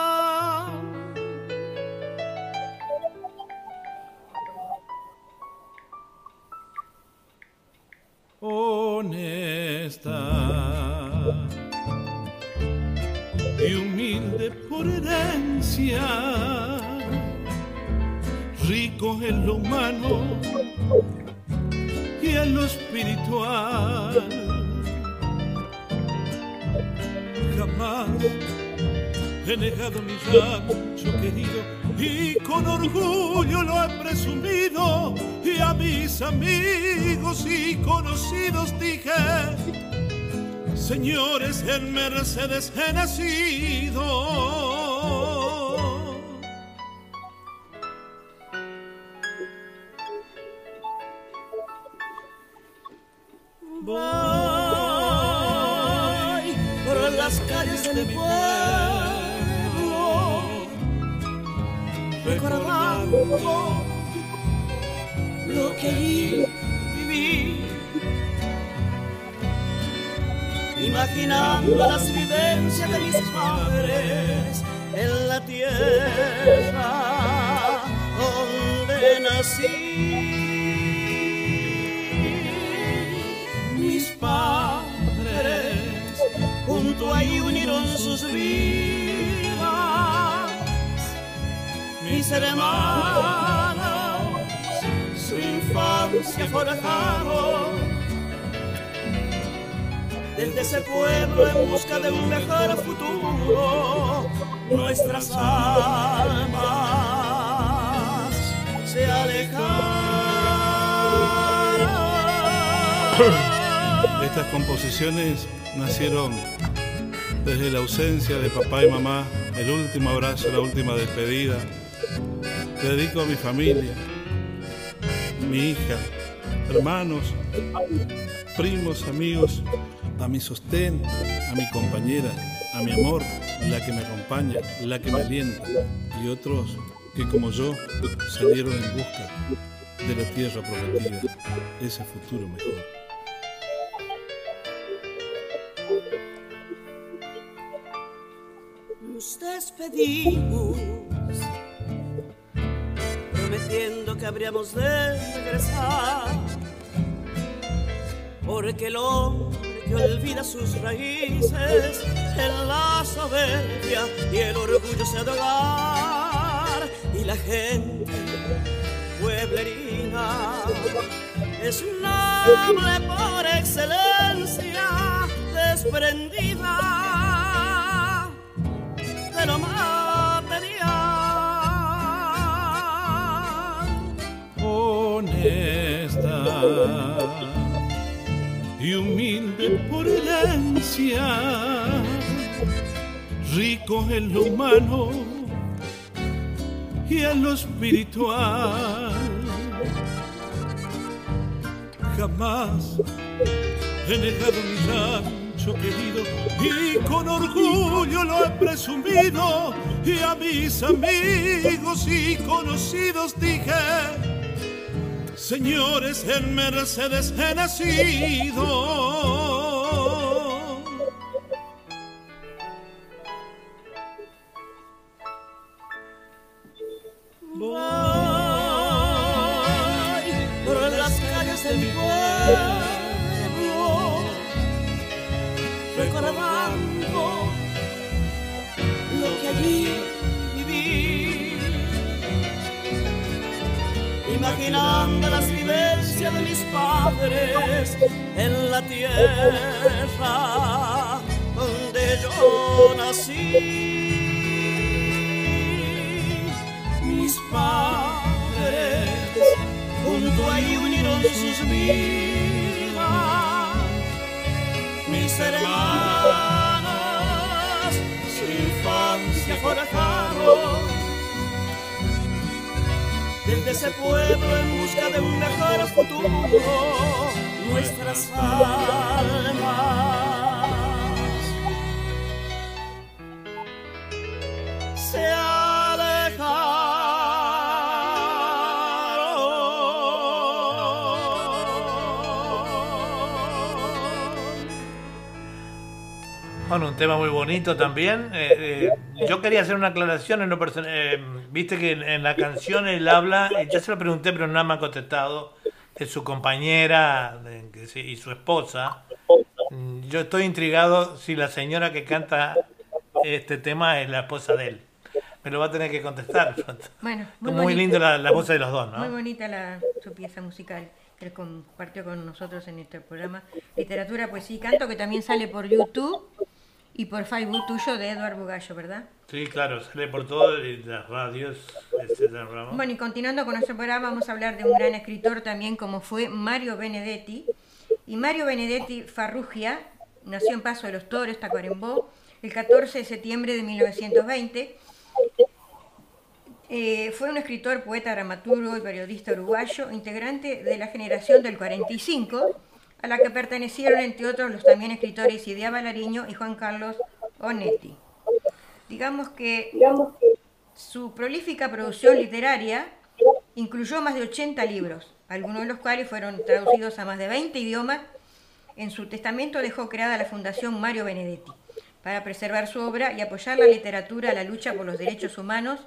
Rancho querido y con orgullo lo he presumido y a mis amigos y conocidos dije, señores, en Mercedes he nacido. Voy por las calles de mi pueblo, lo que allí viví, imaginando las vivencias de mis padres en la tierra donde nací. Mis padres junto ahí unieron sus vidas, mis hermanos su infancia forjaron. Desde ese pueblo en busca de un mejor futuro, nuestras almas se alejaron. Estas composiciones nacieron desde la ausencia de papá y mamá, el último abrazo, la última despedida. Dedico a mi familia, mi hija, hermanos, primos, amigos, a mi sostén, a mi compañera, a mi amor, la que me acompaña, la que me alienta, y otros que como yo salieron en busca de la tierra prometida, ese futuro mejor. Nos despedimos, prometiendo que habríamos de regresar, porque el hombre que olvida sus raíces en la soberbia y el orgullo se hogar, y la gente pueblerina es noble por excelencia, desprendida de lo material. Honesta y humilde por herencia, rico en lo humano y en lo espiritual. Jamás he negado mi rancho querido y con orgullo lo he presumido y a mis amigos y conocidos dije Señores, en Mercedes he nacido. Tema muy bonito también. Eh, eh, yo quería hacer una aclaración en lo personal. eh, Viste que en, en la canción él habla, ya se lo pregunté, pero no me ha contestado, de su compañera de- y su esposa. Mm, Yo estoy intrigado si la señora que canta este tema es la esposa de él. Me lo va a tener que contestar. Bueno, Muy, lindo la, la voz de los dos, ¿no? Muy bonita la, su pieza musical que él compartió con nosotros en este programa. Literatura, Poesía y Canto, que también sale por YouTube y por Facebook tuyo de Eduardo Bugallo, ¿verdad? Sí, claro, sale por todas las radios, etcétera. Bueno, y continuando con nuestro programa, vamos a hablar de un gran escritor también como fue Mario Benedetti. Y Mario Benedetti Farrugia nació en Paso de los Toros, Tacuarembó, el 14 de septiembre de 1920. Eh, fue un escritor, poeta, dramaturgo y periodista uruguayo, integrante de la generación del 45, a la que pertenecieron, entre otros, los también escritores Idea Balariño y Juan Carlos Onetti. Digamos que su prolífica producción literaria incluyó más de 80 libros, algunos de los cuales fueron traducidos a más de 20 idiomas. En su testamento dejó creada la Fundación Mario Benedetti para preservar su obra y apoyar la literatura a la lucha por los derechos humanos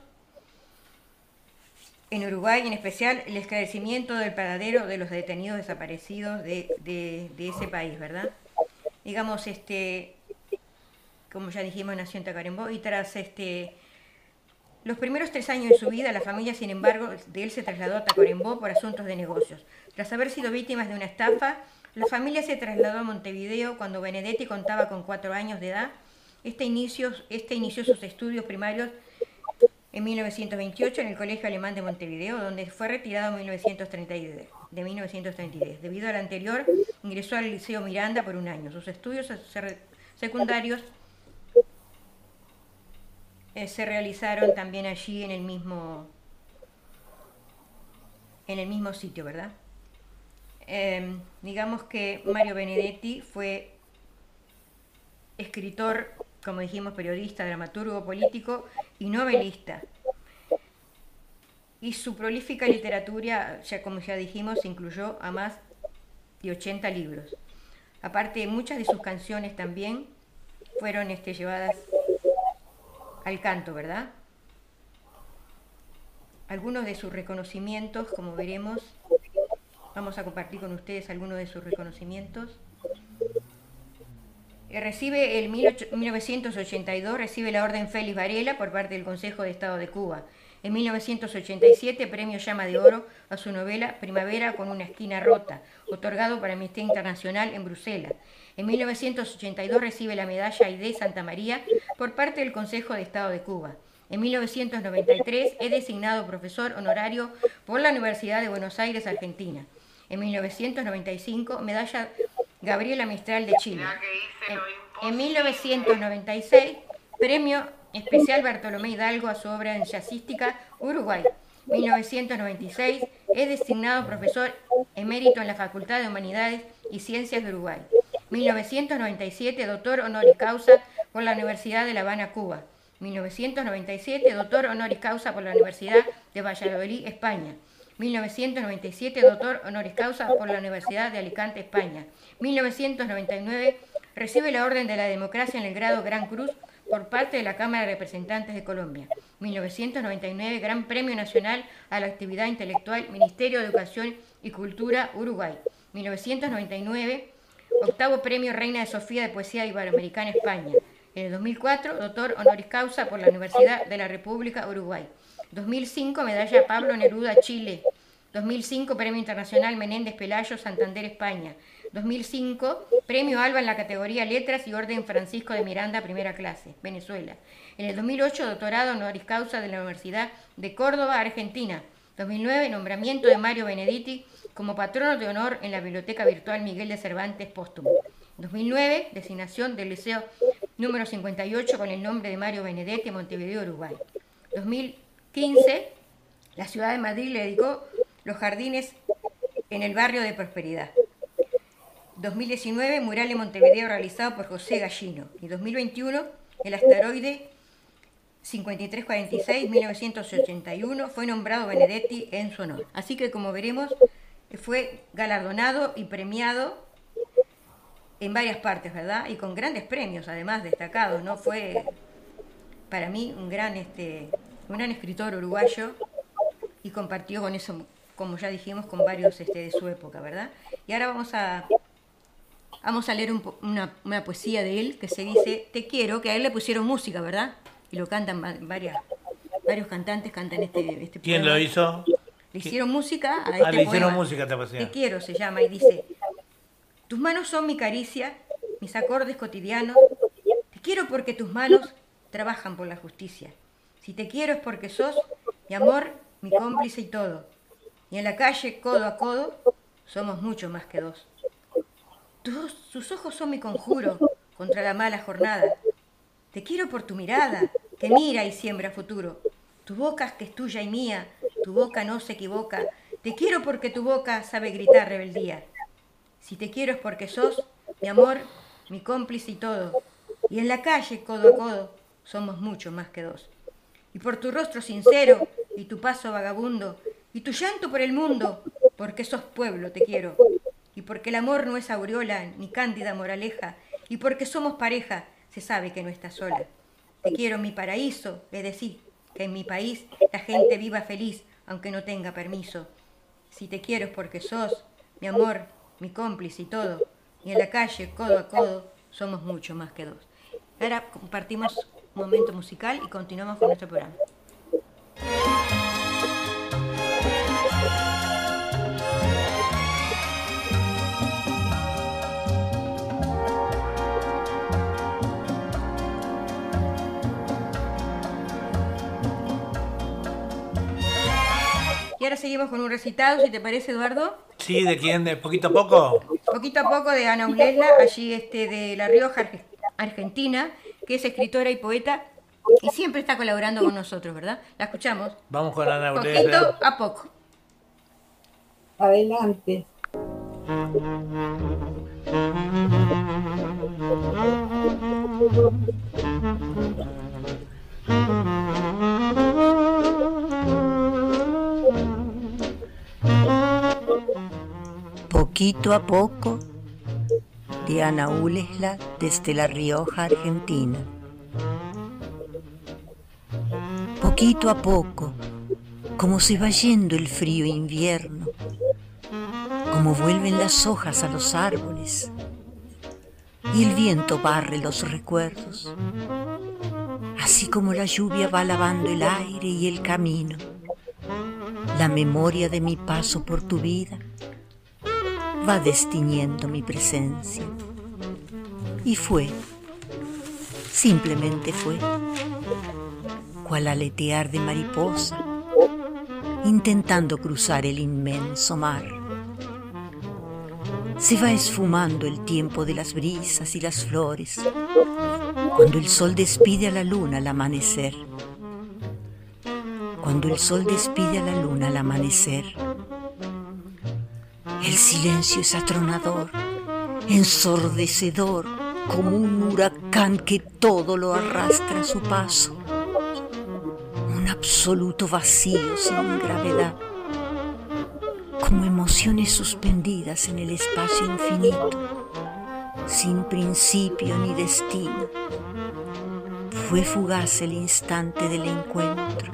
en Uruguay, en especial el esclarecimiento del paradero de los detenidos desaparecidos de, de- de ese país, ¿verdad? Digamos, este, como ya dijimos, nació en Tacuarembó y tras este, los primeros tres años de su vida, la familia, sin embargo, de él se trasladó a Tacuarembó por asuntos de negocios. Tras haber sido víctimas de una estafa, la familia se trasladó a Montevideo cuando Benedetti contaba con cuatro años de edad. Este inició, este inició sus estudios primarios en 1928 en el Colegio Alemán de Montevideo, donde fue retirado en 1932, de 1933. Debido al anterior, ingresó al Liceo Miranda por un año. Sus estudios se- secundarios eh, se realizaron también allí en el mismo en el mismo sitio, ¿verdad? Eh, digamos que Mario Benedetti fue escritor, como dijimos, periodista, dramaturgo, político y novelista. Y su prolífica literatura, ya como ya dijimos, incluyó a más de 80 libros. Aparte, muchas de sus canciones también fueron este, llevadas al canto, ¿verdad? Algunos de sus reconocimientos, como veremos, vamos a compartir con ustedes algunos de sus reconocimientos. Eh, Recibe el 18- 1982 recibe la Orden Félix Varela por parte del Consejo de Estado de Cuba. En 1987 premio Llama de Oro a su novela Primavera con una esquina rota, otorgado para Amnistía Internacional en Bruselas. En 1982 recibe la medalla Aide Santa María por parte del Consejo de Estado de Cuba. En 1993 es designado profesor honorario por la Universidad de Buenos Aires, Argentina. En 1995, medalla Gabriela Mistral de Chile. En, en 1996, premio especial Bartolomé Hidalgo a su obra en jazzística Uruguay. 1996, es designado profesor emérito en la Facultad de Humanidades y Ciencias de Uruguay. 1997, doctor honoris causa por la Universidad de La Habana, Cuba. 1997, doctor honoris causa por la Universidad de Valladolid, España. 1997, doctor honoris causa por la Universidad de Alicante, España. 1999, recibe la Orden de la Democracia en el grado Gran Cruz por parte de la Cámara de Representantes de Colombia. 1999, Gran Premio Nacional a la Actividad Intelectual, Ministerio de Educación y Cultura, Uruguay. 1999, octavo Premio Reina de Sofía de Poesía Iberoamericana, España. En el 2004, doctor honoris causa por la Universidad de la República Uruguay. 2005, medalla Pablo Neruda, Chile. 2005, Premio Internacional Menéndez Pelayo, Santander, España. 2005, Premio Alba en la categoría Letras y Orden Francisco de Miranda, primera clase, Venezuela. En el 2008, doctorado honoris causa de la Universidad de Córdoba, Argentina. 2009, nombramiento de Mario Benedetti como patrono de honor en la Biblioteca Virtual Miguel de Cervantes póstumo. 2009, designación del Liceo número 58 con el nombre de Mario Benedetti, Montevideo, Uruguay. 2015, La ciudad de Madrid le dedicó los jardines en el barrio de Prosperidad. 2019, mural en Montevideo realizado por José Gallino. Y 2021, el asteroide 5346-1981 fue nombrado Benedetti en su honor. Así que como veremos, fue galardonado y premiado en varias partes, ¿verdad? Y con grandes premios, además destacados, ¿no? Fue para mí un gran, este, un gran escritor uruguayo y compartió con eso, como ya dijimos, con varios este, de su época, ¿verdad? Y ahora vamos a, vamos a leer un una, una poesía de él que se dice Te quiero, que a él le pusieron música, ¿verdad? Y lo cantan va- varias, varios cantantes, cantan este, este ¿Quién poema. lo hizo? Le hicieron música a Ah, este le hicieron poema. música esta poesía. Te quiero se llama y dice, tus manos son mi caricia, mis acordes cotidianos. Te quiero porque tus manos trabajan por la justicia. Si te quiero es porque sos mi amor, mi cómplice y todo. Y en la calle, codo a codo, somos mucho más que dos. Tus, sus ojos son mi conjuro contra la mala jornada. Te quiero por tu mirada, que mira y siembra futuro. Tu boca que es tuya y mía, tu boca no se equivoca. Te quiero porque tu boca sabe gritar rebeldía. Si te quiero es porque sos mi amor, mi cómplice y todo. Y en la calle, codo a codo, somos mucho más que dos. Y por tu rostro sincero y tu paso vagabundo y tu llanto por el mundo, porque sos pueblo, te quiero. Y porque el amor no es aureola ni cándida moraleja, y porque somos pareja, se sabe que no estás sola. Te quiero mi paraíso, es decir, que en mi país la gente viva feliz, aunque no tenga permiso. Si te quiero es porque sos mi amor, mi cómplice y todo. Y en la calle, codo a codo, somos mucho más que dos. Ahora compartimos momento musical y continuamos con nuestro programa. Y ahora seguimos con un recitado, si te parece, Eduardo. Sí, ¿de quién? ¿De poquito a poco? Poquito a poco de Ana Ulela, allí este, de La Rioja, Arge- Argentina, que es escritora y poeta y siempre está colaborando con nosotros, ¿verdad? La escuchamos. Vamos con Ana Poquito Aurelia. a poco. Adelante. Poquito a poco, de Ana Ulesla desde La Rioja, Argentina. Poquito a poco, como se va yendo el frío invierno, como vuelven las hojas a los árboles y el viento barre los recuerdos, así como la lluvia va lavando el aire y el camino, la memoria de mi paso por tu vida va destiñendo mi presencia. Y fue, simplemente fue, cual aletear de mariposa, intentando cruzar el inmenso mar. Se va esfumando el tiempo de las brisas y las flores, cuando el sol despide a la luna al amanecer. Cuando el sol despide a la luna al amanecer. El silencio es atronador, ensordecedor, como un huracán que todo lo arrastra a su paso. Un absoluto vacío sin gravedad, como emociones suspendidas en el espacio infinito, sin principio ni destino. Fue fugaz el instante del encuentro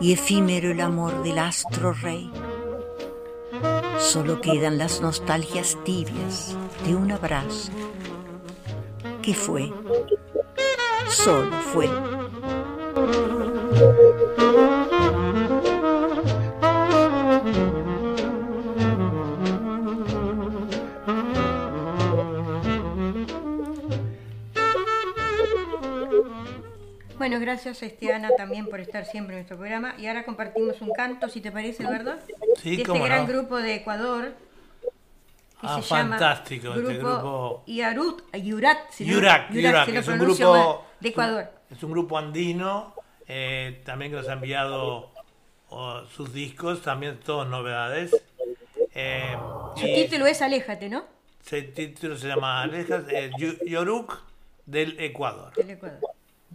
y efímero el amor del astro rey. Solo quedan las nostalgias tibias de un abrazo que fue, solo fue. Bueno, gracias este, Ana también por estar siempre en nuestro programa. Y ahora compartimos un canto, si te parece, Eduardo. Sí, de este gran grupo de Ecuador. Que Ah, se llama fantástico, este grupo. Yarut, Yurat, si no- Yurak, Yurak, si lo es un grupo mal, de Ecuador. Es un grupo andino, eh, también que nos ha enviado sus discos, también todos novedades. Eh, Su y título es Aléjate, ¿no? el título se llama Alejas, eh, Yoruk del Ecuador. Del Ecuador.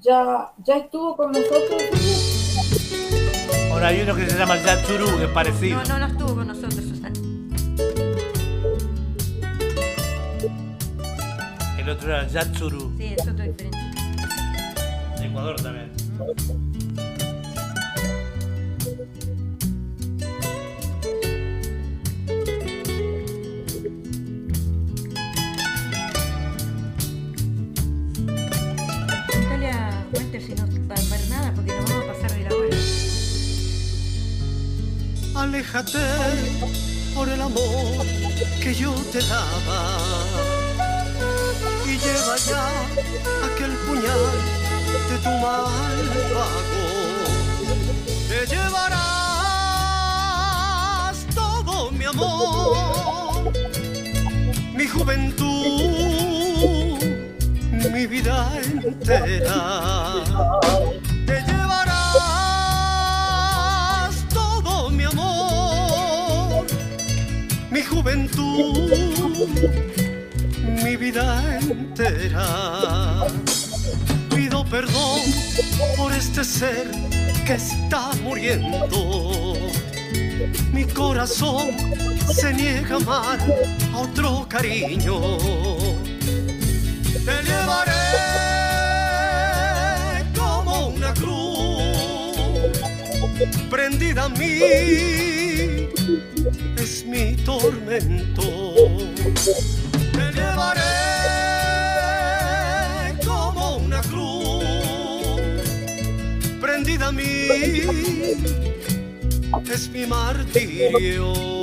Ya, ya estuvo con nosotros. Ahora hay uno que se llama Yatsuru, que es parecido. No, no, no estuvo con nosotros, Susana. El otro era Yatsuru, Sí, es otro diferente. de Ecuador también. Contale Aléjate por el amor que yo te daba y lleva ya aquel puñal de tu mal pago. Te llevarás todo mi amor, mi juventud, mi vida entera. Mi vida entera. Pido perdón por este ser que está muriendo. Mi corazón se niega a a otro cariño. Te llevaré como una cruz prendida a mí es mi tormento. Te llevaré como una cruz prendida a mí es mi martirio.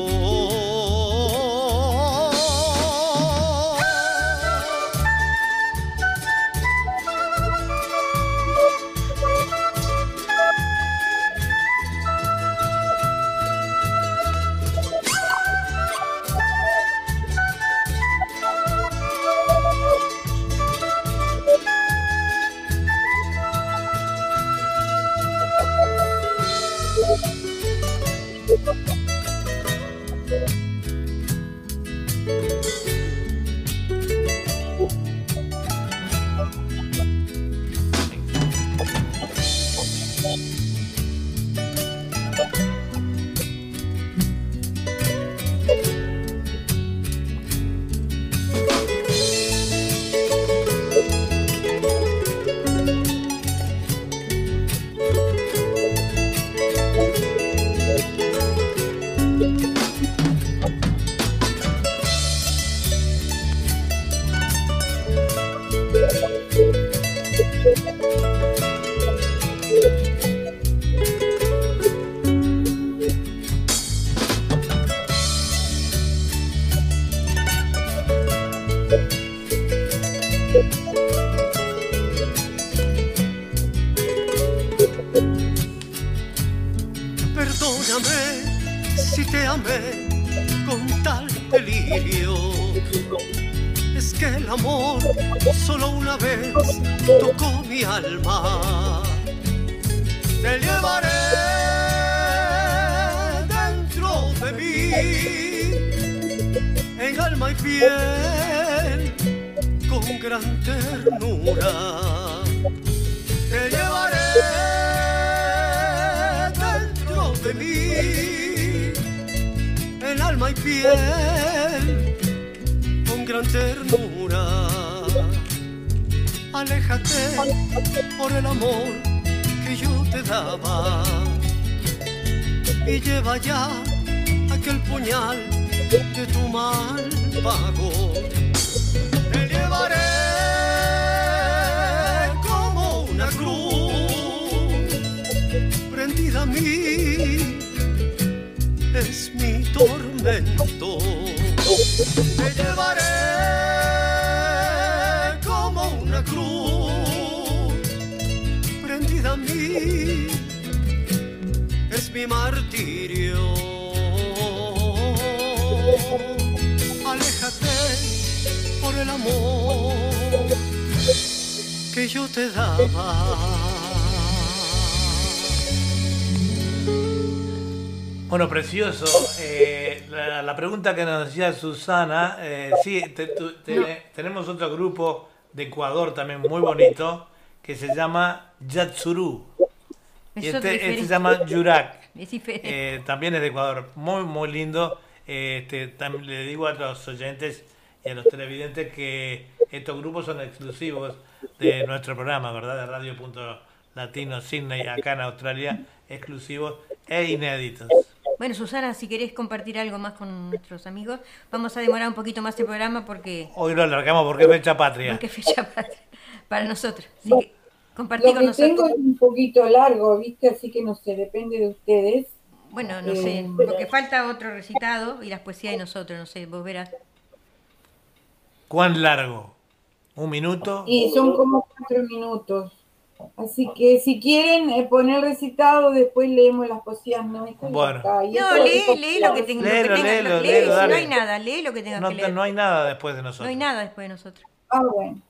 Eh, la, la pregunta que nos decía Susana, eh, sí, te- tu- te- tenemos otro grupo de Ecuador también muy bonito que se llama Yatsuru. Y este, este se llama Yurak. Eh, también es de Ecuador. Muy, muy lindo. Eh, Este, tam- le digo a los oyentes y a los televidentes que estos grupos son exclusivos de nuestro programa, ¿verdad? De Radio Punto Latino Sydney, acá en Australia, exclusivos e inéditos. Bueno, Susana, si querés compartir algo más con nuestros amigos, vamos a demorar un poquito más el programa porque, Hoy lo alargamos porque es fecha patria. porque es fecha para, para nosotros. Así que compartí Lo con que nosotros. tengo es un poquito largo, ¿viste? Así que no sé, depende de ustedes. Bueno, no sé, Eh, porque falta otro recitado y las poesías de nosotros, no sé, vos verás. ¿Cuán largo? ¿Un minuto? Y son como cuatro minutos. Así que si quieren eh, poner recitado, después leemos las poesías nuestras. Bueno. No, esto- lee, esto- lee lo que, que tengas. léelo, lee, léelo, si dale. no hay nada, lee lo que tengas No, que leer. no hay nada después de No nosotros. hay nada después de nosotros. Ah, bueno.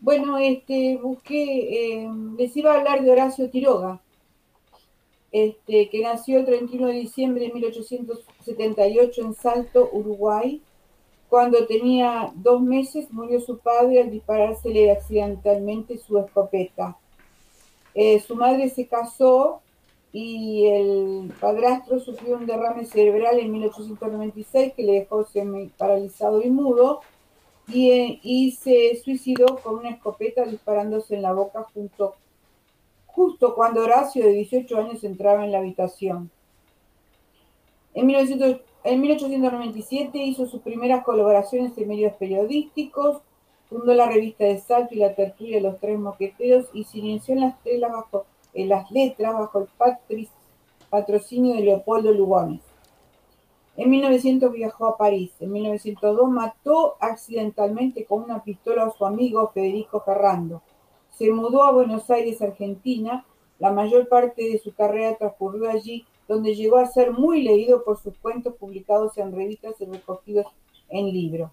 Bueno, este, busqué, eh, les iba a hablar de Horacio Quiroga, este, que nació el 31 de diciembre de 1878 en Salto, Uruguay. Cuando tenía dos meses murió su padre al disparársele accidentalmente su escopeta. Eh, su madre se casó y el padrastro sufrió un derrame cerebral en 1896 que le dejó paralizado y mudo y, eh, y se suicidó con una escopeta disparándose en la boca justo cuando Horacio, de 18 años, entraba en la habitación. En, 1900 en 1897 hizo sus primeras colaboraciones en medios periodísticos, fundó la revista de Salto y la tertulia de los Tres Moqueteros y se inició en las, las letras bajo el patrocinio de Leopoldo Lugones. En 1900 viajó a París. En 1902 mató accidentalmente con una pistola a su amigo Federico Ferrando. Se mudó a Buenos Aires, Argentina. La mayor parte de su carrera transcurrió allí, donde llegó a ser muy leído por sus cuentos publicados en revistas y recogidos en libros.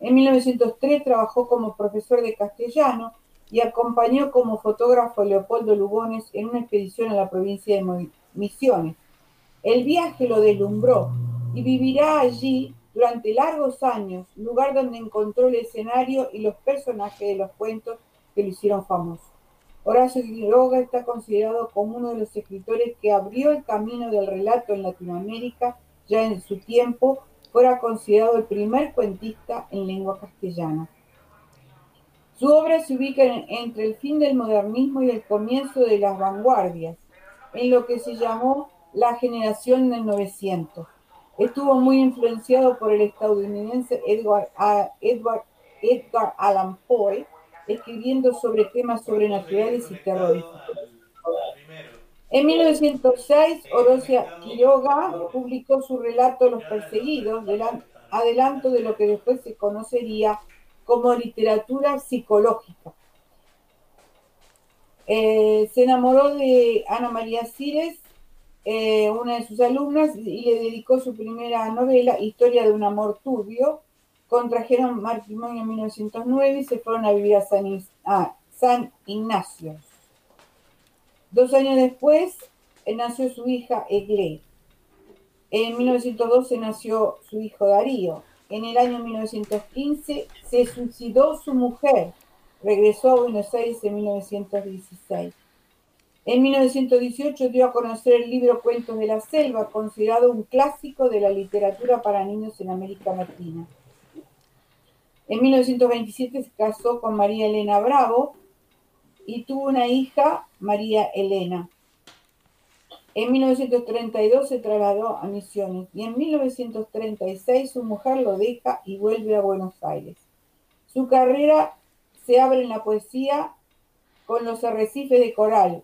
En 1903 trabajó como profesor de castellano y acompañó como fotógrafo a Leopoldo Lugones en una expedición a la provincia de Misiones. El viaje lo deslumbró y vivirá allí durante largos años, lugar donde encontró el escenario y los personajes de los cuentos que lo hicieron famoso. Horacio Quiroga está considerado como uno de los escritores que abrió el camino del relato en Latinoamérica ya en su tiempo, fuera considerado el primer cuentista en lengua castellana. Su obra se ubica en- entre el fin del modernismo y el comienzo de las vanguardias, en lo que se llamó la generación del 900. Estuvo muy influenciado por el estadounidense Edgar Allan Poe, escribiendo sobre temas sobrenaturales y terroríficos. En 1906, Orosia Quiroga publicó su relato Los Perseguidos, delan- adelanto de lo que después se conocería como literatura psicológica. Eh, se enamoró de Ana María Cires, eh, una de sus alumnas, y le dedicó su primera novela, Historia de un amor turbio. Contrajeron matrimonio en 1909 y se fueron a vivir a San Ignacio. Dos años después eh, nació su hija Egle. En 1912 nació su hijo Darío. En el año 1915 se suicidó su mujer. Regresó a Buenos Aires en 1916. En 1918 dio a conocer el libro Cuentos de la Selva, considerado un clásico de la literatura para niños en América Latina. En 1927 se casó con María Elena Bravo y tuvo una hija, María Elena. En 1932 se trasladó a Misiones y en 1936 su mujer lo deja y vuelve a Buenos Aires. Su carrera se abre en la poesía con Los Arrecifes de Coral,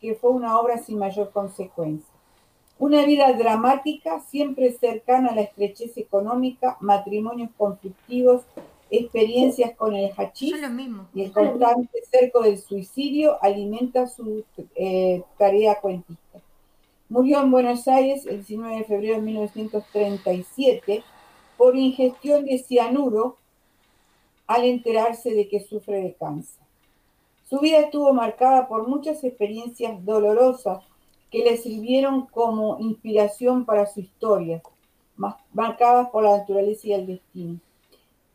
que fue una obra sin mayor consecuencia. Una vida dramática, siempre cercana a la estrechez económica, matrimonios conflictivos, experiencias con el hachís y el constante cerco del suicidio alimenta su eh, tarea cuentista. Murió en Buenos Aires el 19 de febrero de 1937 por ingestión de cianuro al enterarse de que sufre de cáncer. Su vida estuvo marcada por muchas experiencias dolorosas que le sirvieron como inspiración para su historia, marcadas por la naturaleza y el destino.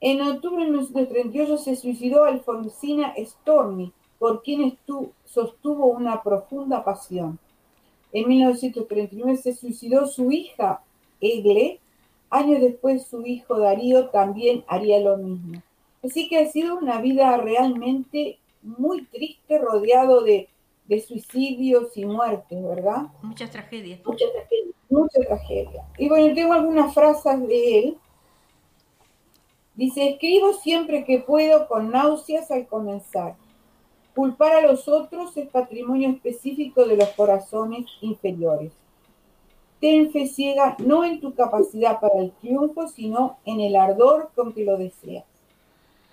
En octubre de 1938 se suicidó Alfonsina Storni, por quien sostuvo una profunda pasión. En 1939 se suicidó su hija Egle, años después su hijo Darío también haría lo mismo. Así que ha sido una vida realmente muy triste, rodeado de, de suicidios y muertes, ¿verdad? Muchas tragedias. Mucha tragedia. Mucha tragedia. Y bueno, tengo algunas frases de él. Dice, escribo siempre que puedo con náuseas al comenzar. Culpar a los otros es patrimonio específico de los corazones inferiores. Ten fe ciega no en tu capacidad para el triunfo, sino en el ardor con que lo deseas.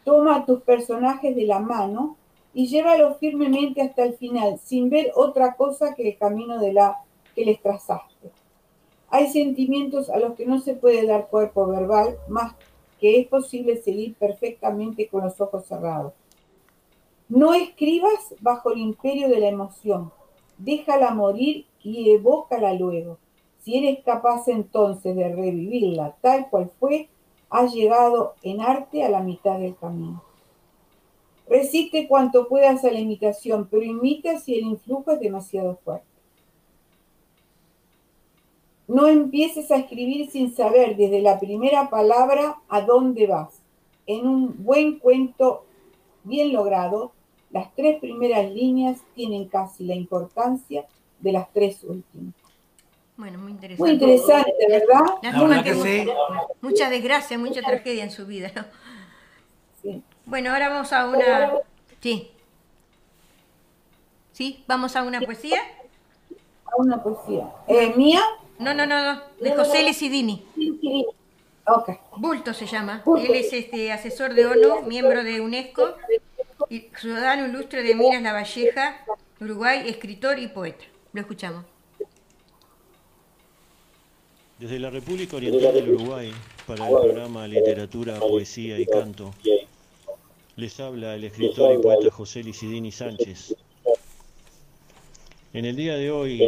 Toma a tus personajes de la mano y llévalos firmemente hasta el final, sin ver otra cosa que el camino de la que les trazaste. Hay sentimientos a los que no se puede dar cuerpo verbal, más que es posible seguir perfectamente con los ojos cerrados. No escribas bajo el imperio de la emoción, déjala morir y evócala luego. Si eres capaz entonces de revivirla tal cual fue, has llegado en arte a la mitad del camino. Resiste cuanto puedas a la imitación, pero imita si el influjo es demasiado fuerte. No empieces a escribir sin saber desde la primera palabra a dónde vas. En un buen cuento bien logrado, las tres primeras líneas tienen casi la importancia de las tres últimas. Bueno, muy interesante. Muy interesante, ¿verdad? Lástima La verdad que que sí. Mucha desgracia, mucha tragedia en su vida. ¿no? Sí. Bueno, ahora vamos a una... Sí. ¿Sí? ¿Vamos a una poesía? A una poesía. Eh, ¿Mía? No, no, no, no. De José Lecidini. Ok. Bulto se llama. Él es este asesor de ONU, miembro de UNESCO, y ciudadano ilustre de Minas La Valleja, Uruguay, escritor y poeta. Lo escuchamos. Desde la República Oriental del Uruguay, para el programa Literatura, Poesía y Canto, les habla el escritor y poeta José Licidini Sánchez. En el día de hoy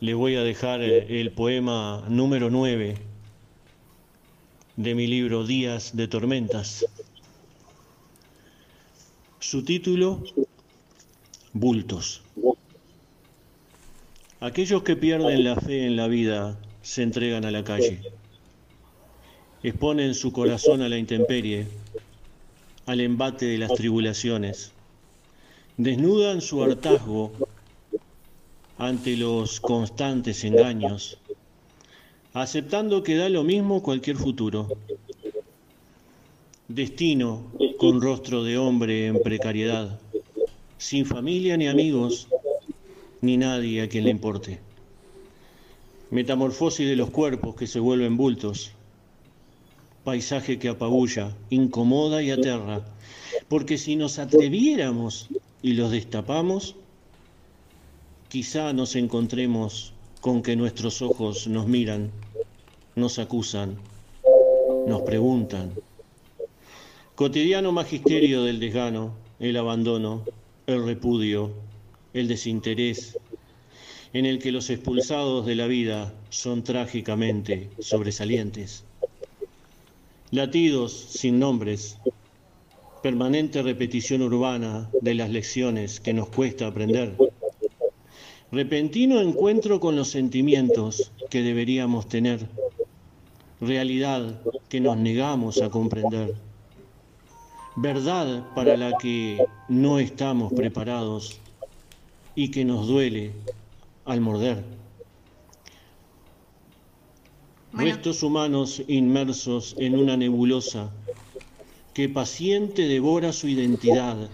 les voy a dejar el poema número 9 de mi libro Días de Tormentas. Su título, Bultos. Aquellos que pierden la fe en la vida se entregan a la calle. Exponen su corazón a la intemperie, al embate de las tribulaciones. Desnudan su hartazgo ante los constantes engaños, aceptando que da lo mismo cualquier futuro. Destino con rostro de hombre en precariedad, sin familia ni amigos, ni nadie a quien le importe. Metamorfosis de los cuerpos que se vuelven bultos, paisaje que apabulla, incomoda y aterra, porque si nos atreviéramos y los destapamos, quizá nos encontremos con que nuestros ojos nos miran, nos acusan, nos preguntan. Cotidiano magisterio del desgano, el abandono, el repudio, el desinterés, en el que los expulsados de la vida son trágicamente sobresalientes. Latidos sin nombres, permanente repetición urbana de las lecciones que nos cuesta aprender. Repentino encuentro con los sentimientos que deberíamos tener, realidad que nos negamos a comprender, verdad para la que no estamos preparados y que nos duele al morder. Restos humanos inmersos en una nebulosa que paciente devora su identidad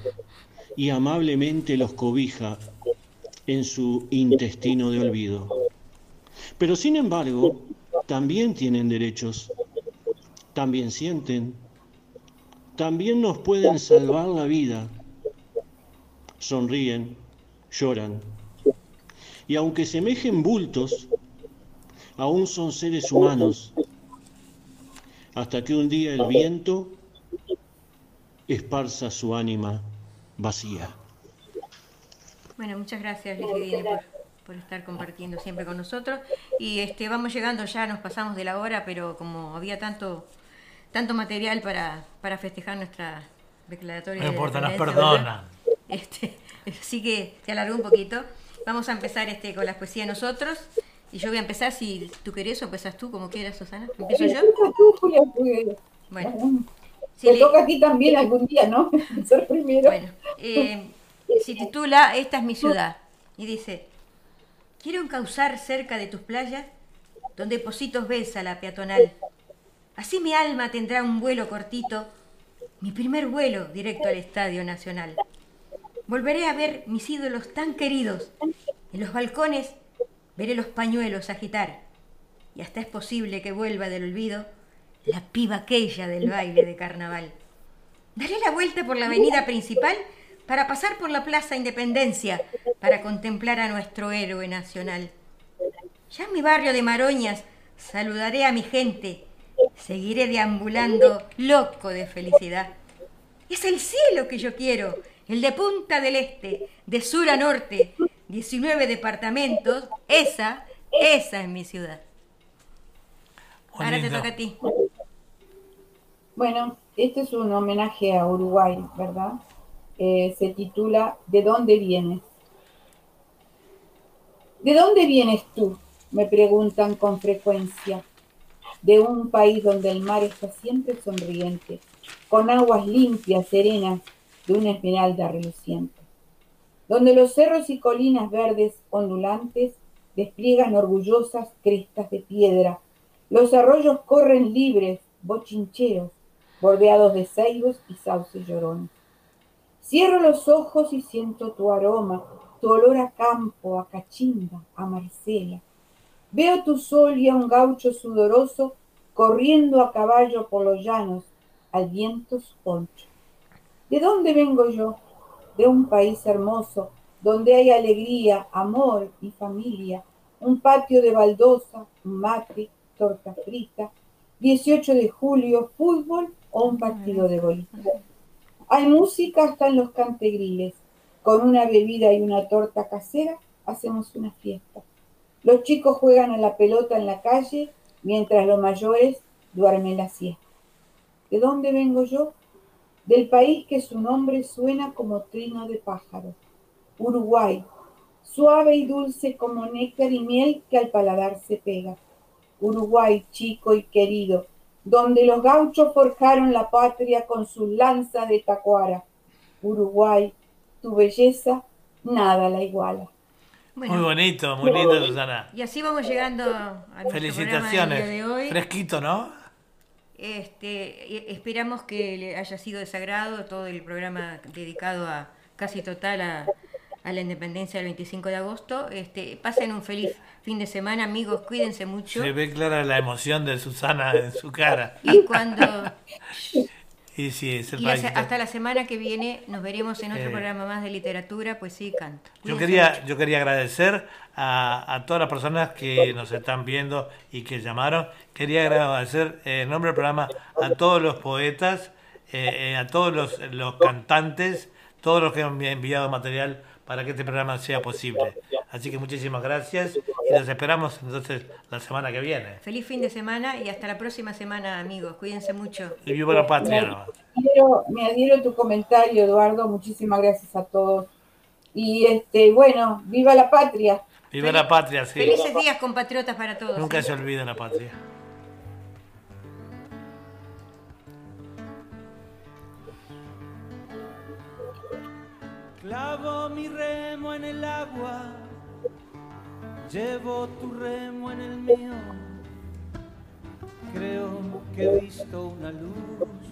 y amablemente los cobija en su intestino de olvido. Pero sin embargo, también tienen derechos, también sienten, también nos pueden salvar la vida. Sonríen, lloran. Y aunque semejen bultos, aún son seres humanos, hasta que un día el viento esparza su ánima vacía. Bueno, muchas gracias, Licidini, por, por estar compartiendo siempre con nosotros. Y este, vamos llegando ya, nos pasamos de la hora, pero como había tanto, tanto material para, para festejar nuestra declaratoria No de importa, nos perdonan. ¿verdad? Este, así que se alargó un poquito. Vamos a empezar este, con las poesías nosotros. Y yo voy a empezar, si tú querés o empezás tú, como quieras, Susana. ¿Empiezo yo? Tú, Julia, Bueno. Te toca a ti también algún día, ¿no? Ser primero. Bueno, eh, se titula Esta es mi ciudad. Y dice, quiero encauzar cerca de tus playas, donde Positos besa la peatonal. Así mi alma tendrá un vuelo cortito, mi primer vuelo directo al Estadio Nacional. Volveré a ver mis ídolos tan queridos. En los balcones veré los pañuelos agitar. Y hasta es posible que vuelva del olvido la piba aquella del baile de carnaval. Daré la vuelta por la avenida principal para pasar por la Plaza Independencia para contemplar a nuestro héroe nacional. Ya en mi barrio de Maroñas saludaré a mi gente. Seguiré deambulando loco de felicidad. Es el cielo que yo quiero, el de Punta del Este, de sur a norte, 19 departamentos. Esa, esa es mi ciudad. Muy Ahora te toca a ti. Bueno, este es un homenaje a Uruguay, ¿verdad? Eh, se titula ¿De dónde vienes? ¿De dónde vienes tú? Me preguntan con frecuencia. De un país donde el mar está siempre sonriente, con aguas limpias, serenas, de una esmeralda reluciente. Donde los cerros y colinas verdes ondulantes despliegan orgullosas crestas de piedra. Los arroyos corren libres, bochincheros, bordeados de ceibos y sauces llorones. Cierro los ojos y siento tu aroma, tu olor a campo, a cachimba, a marcela. Veo tu sol y a un gaucho sudoroso corriendo a caballo por los llanos, al viento su poncho. ¿De dónde vengo yo? De un país hermoso, donde hay alegría, amor y familia, un patio de baldosa, un mate, torta frita, 18 de julio, fútbol o un partido de bolita. Hay música hasta en los cantegriles. Con una bebida y una torta casera hacemos una fiesta. Los chicos juegan a la pelota en la calle mientras los mayores duermen la siesta. ¿De dónde vengo yo? Del país que su nombre suena como trino de pájaro. Uruguay, suave y dulce como néctar y miel que al paladar se pega. Uruguay, chico y querido, donde los gauchos forjaron la patria con sus lanzas de tacuara. Uruguay, tu belleza nada la iguala. Bueno. Muy bonito, muy lindo, Susana. Y así vamos llegando a nuestro programa del día Felicitaciones. de hoy. Fresquito, ¿no? Este, esperamos que le haya sido de sagrado todo el programa dedicado a casi total a, a la independencia del 25 de agosto. Este, pasen un feliz fin de semana, amigos, cuídense mucho. Se ve clara la emoción de Susana en su cara. Y cuando Y sí, es el y hasta la semana que viene nos veremos en otro Eh. programa más de literatura, poesía y canto. Yo quería, mucho. yo quería agradecer a, a todas las personas que nos están viendo y que llamaron. Quería agradecer en nombre del programa a todos los poetas, eh, eh, a todos los, los cantantes, todos los que han enviado material para que este programa sea posible. Así que muchísimas gracias y los esperamos entonces la semana que viene. Feliz fin de semana y hasta la próxima semana, amigos. Cuídense mucho. Y viva la patria. Me adhiero, me adhiero a tu comentario, Eduardo. Muchísimas gracias a todos. Y este, bueno, viva la patria. Viva la patria, sí. Felices días, compatriotas, para todos. Nunca se olvida la patria. Clavo mi remo en el agua, llevo tu remo en el mío. Creo que he visto una luz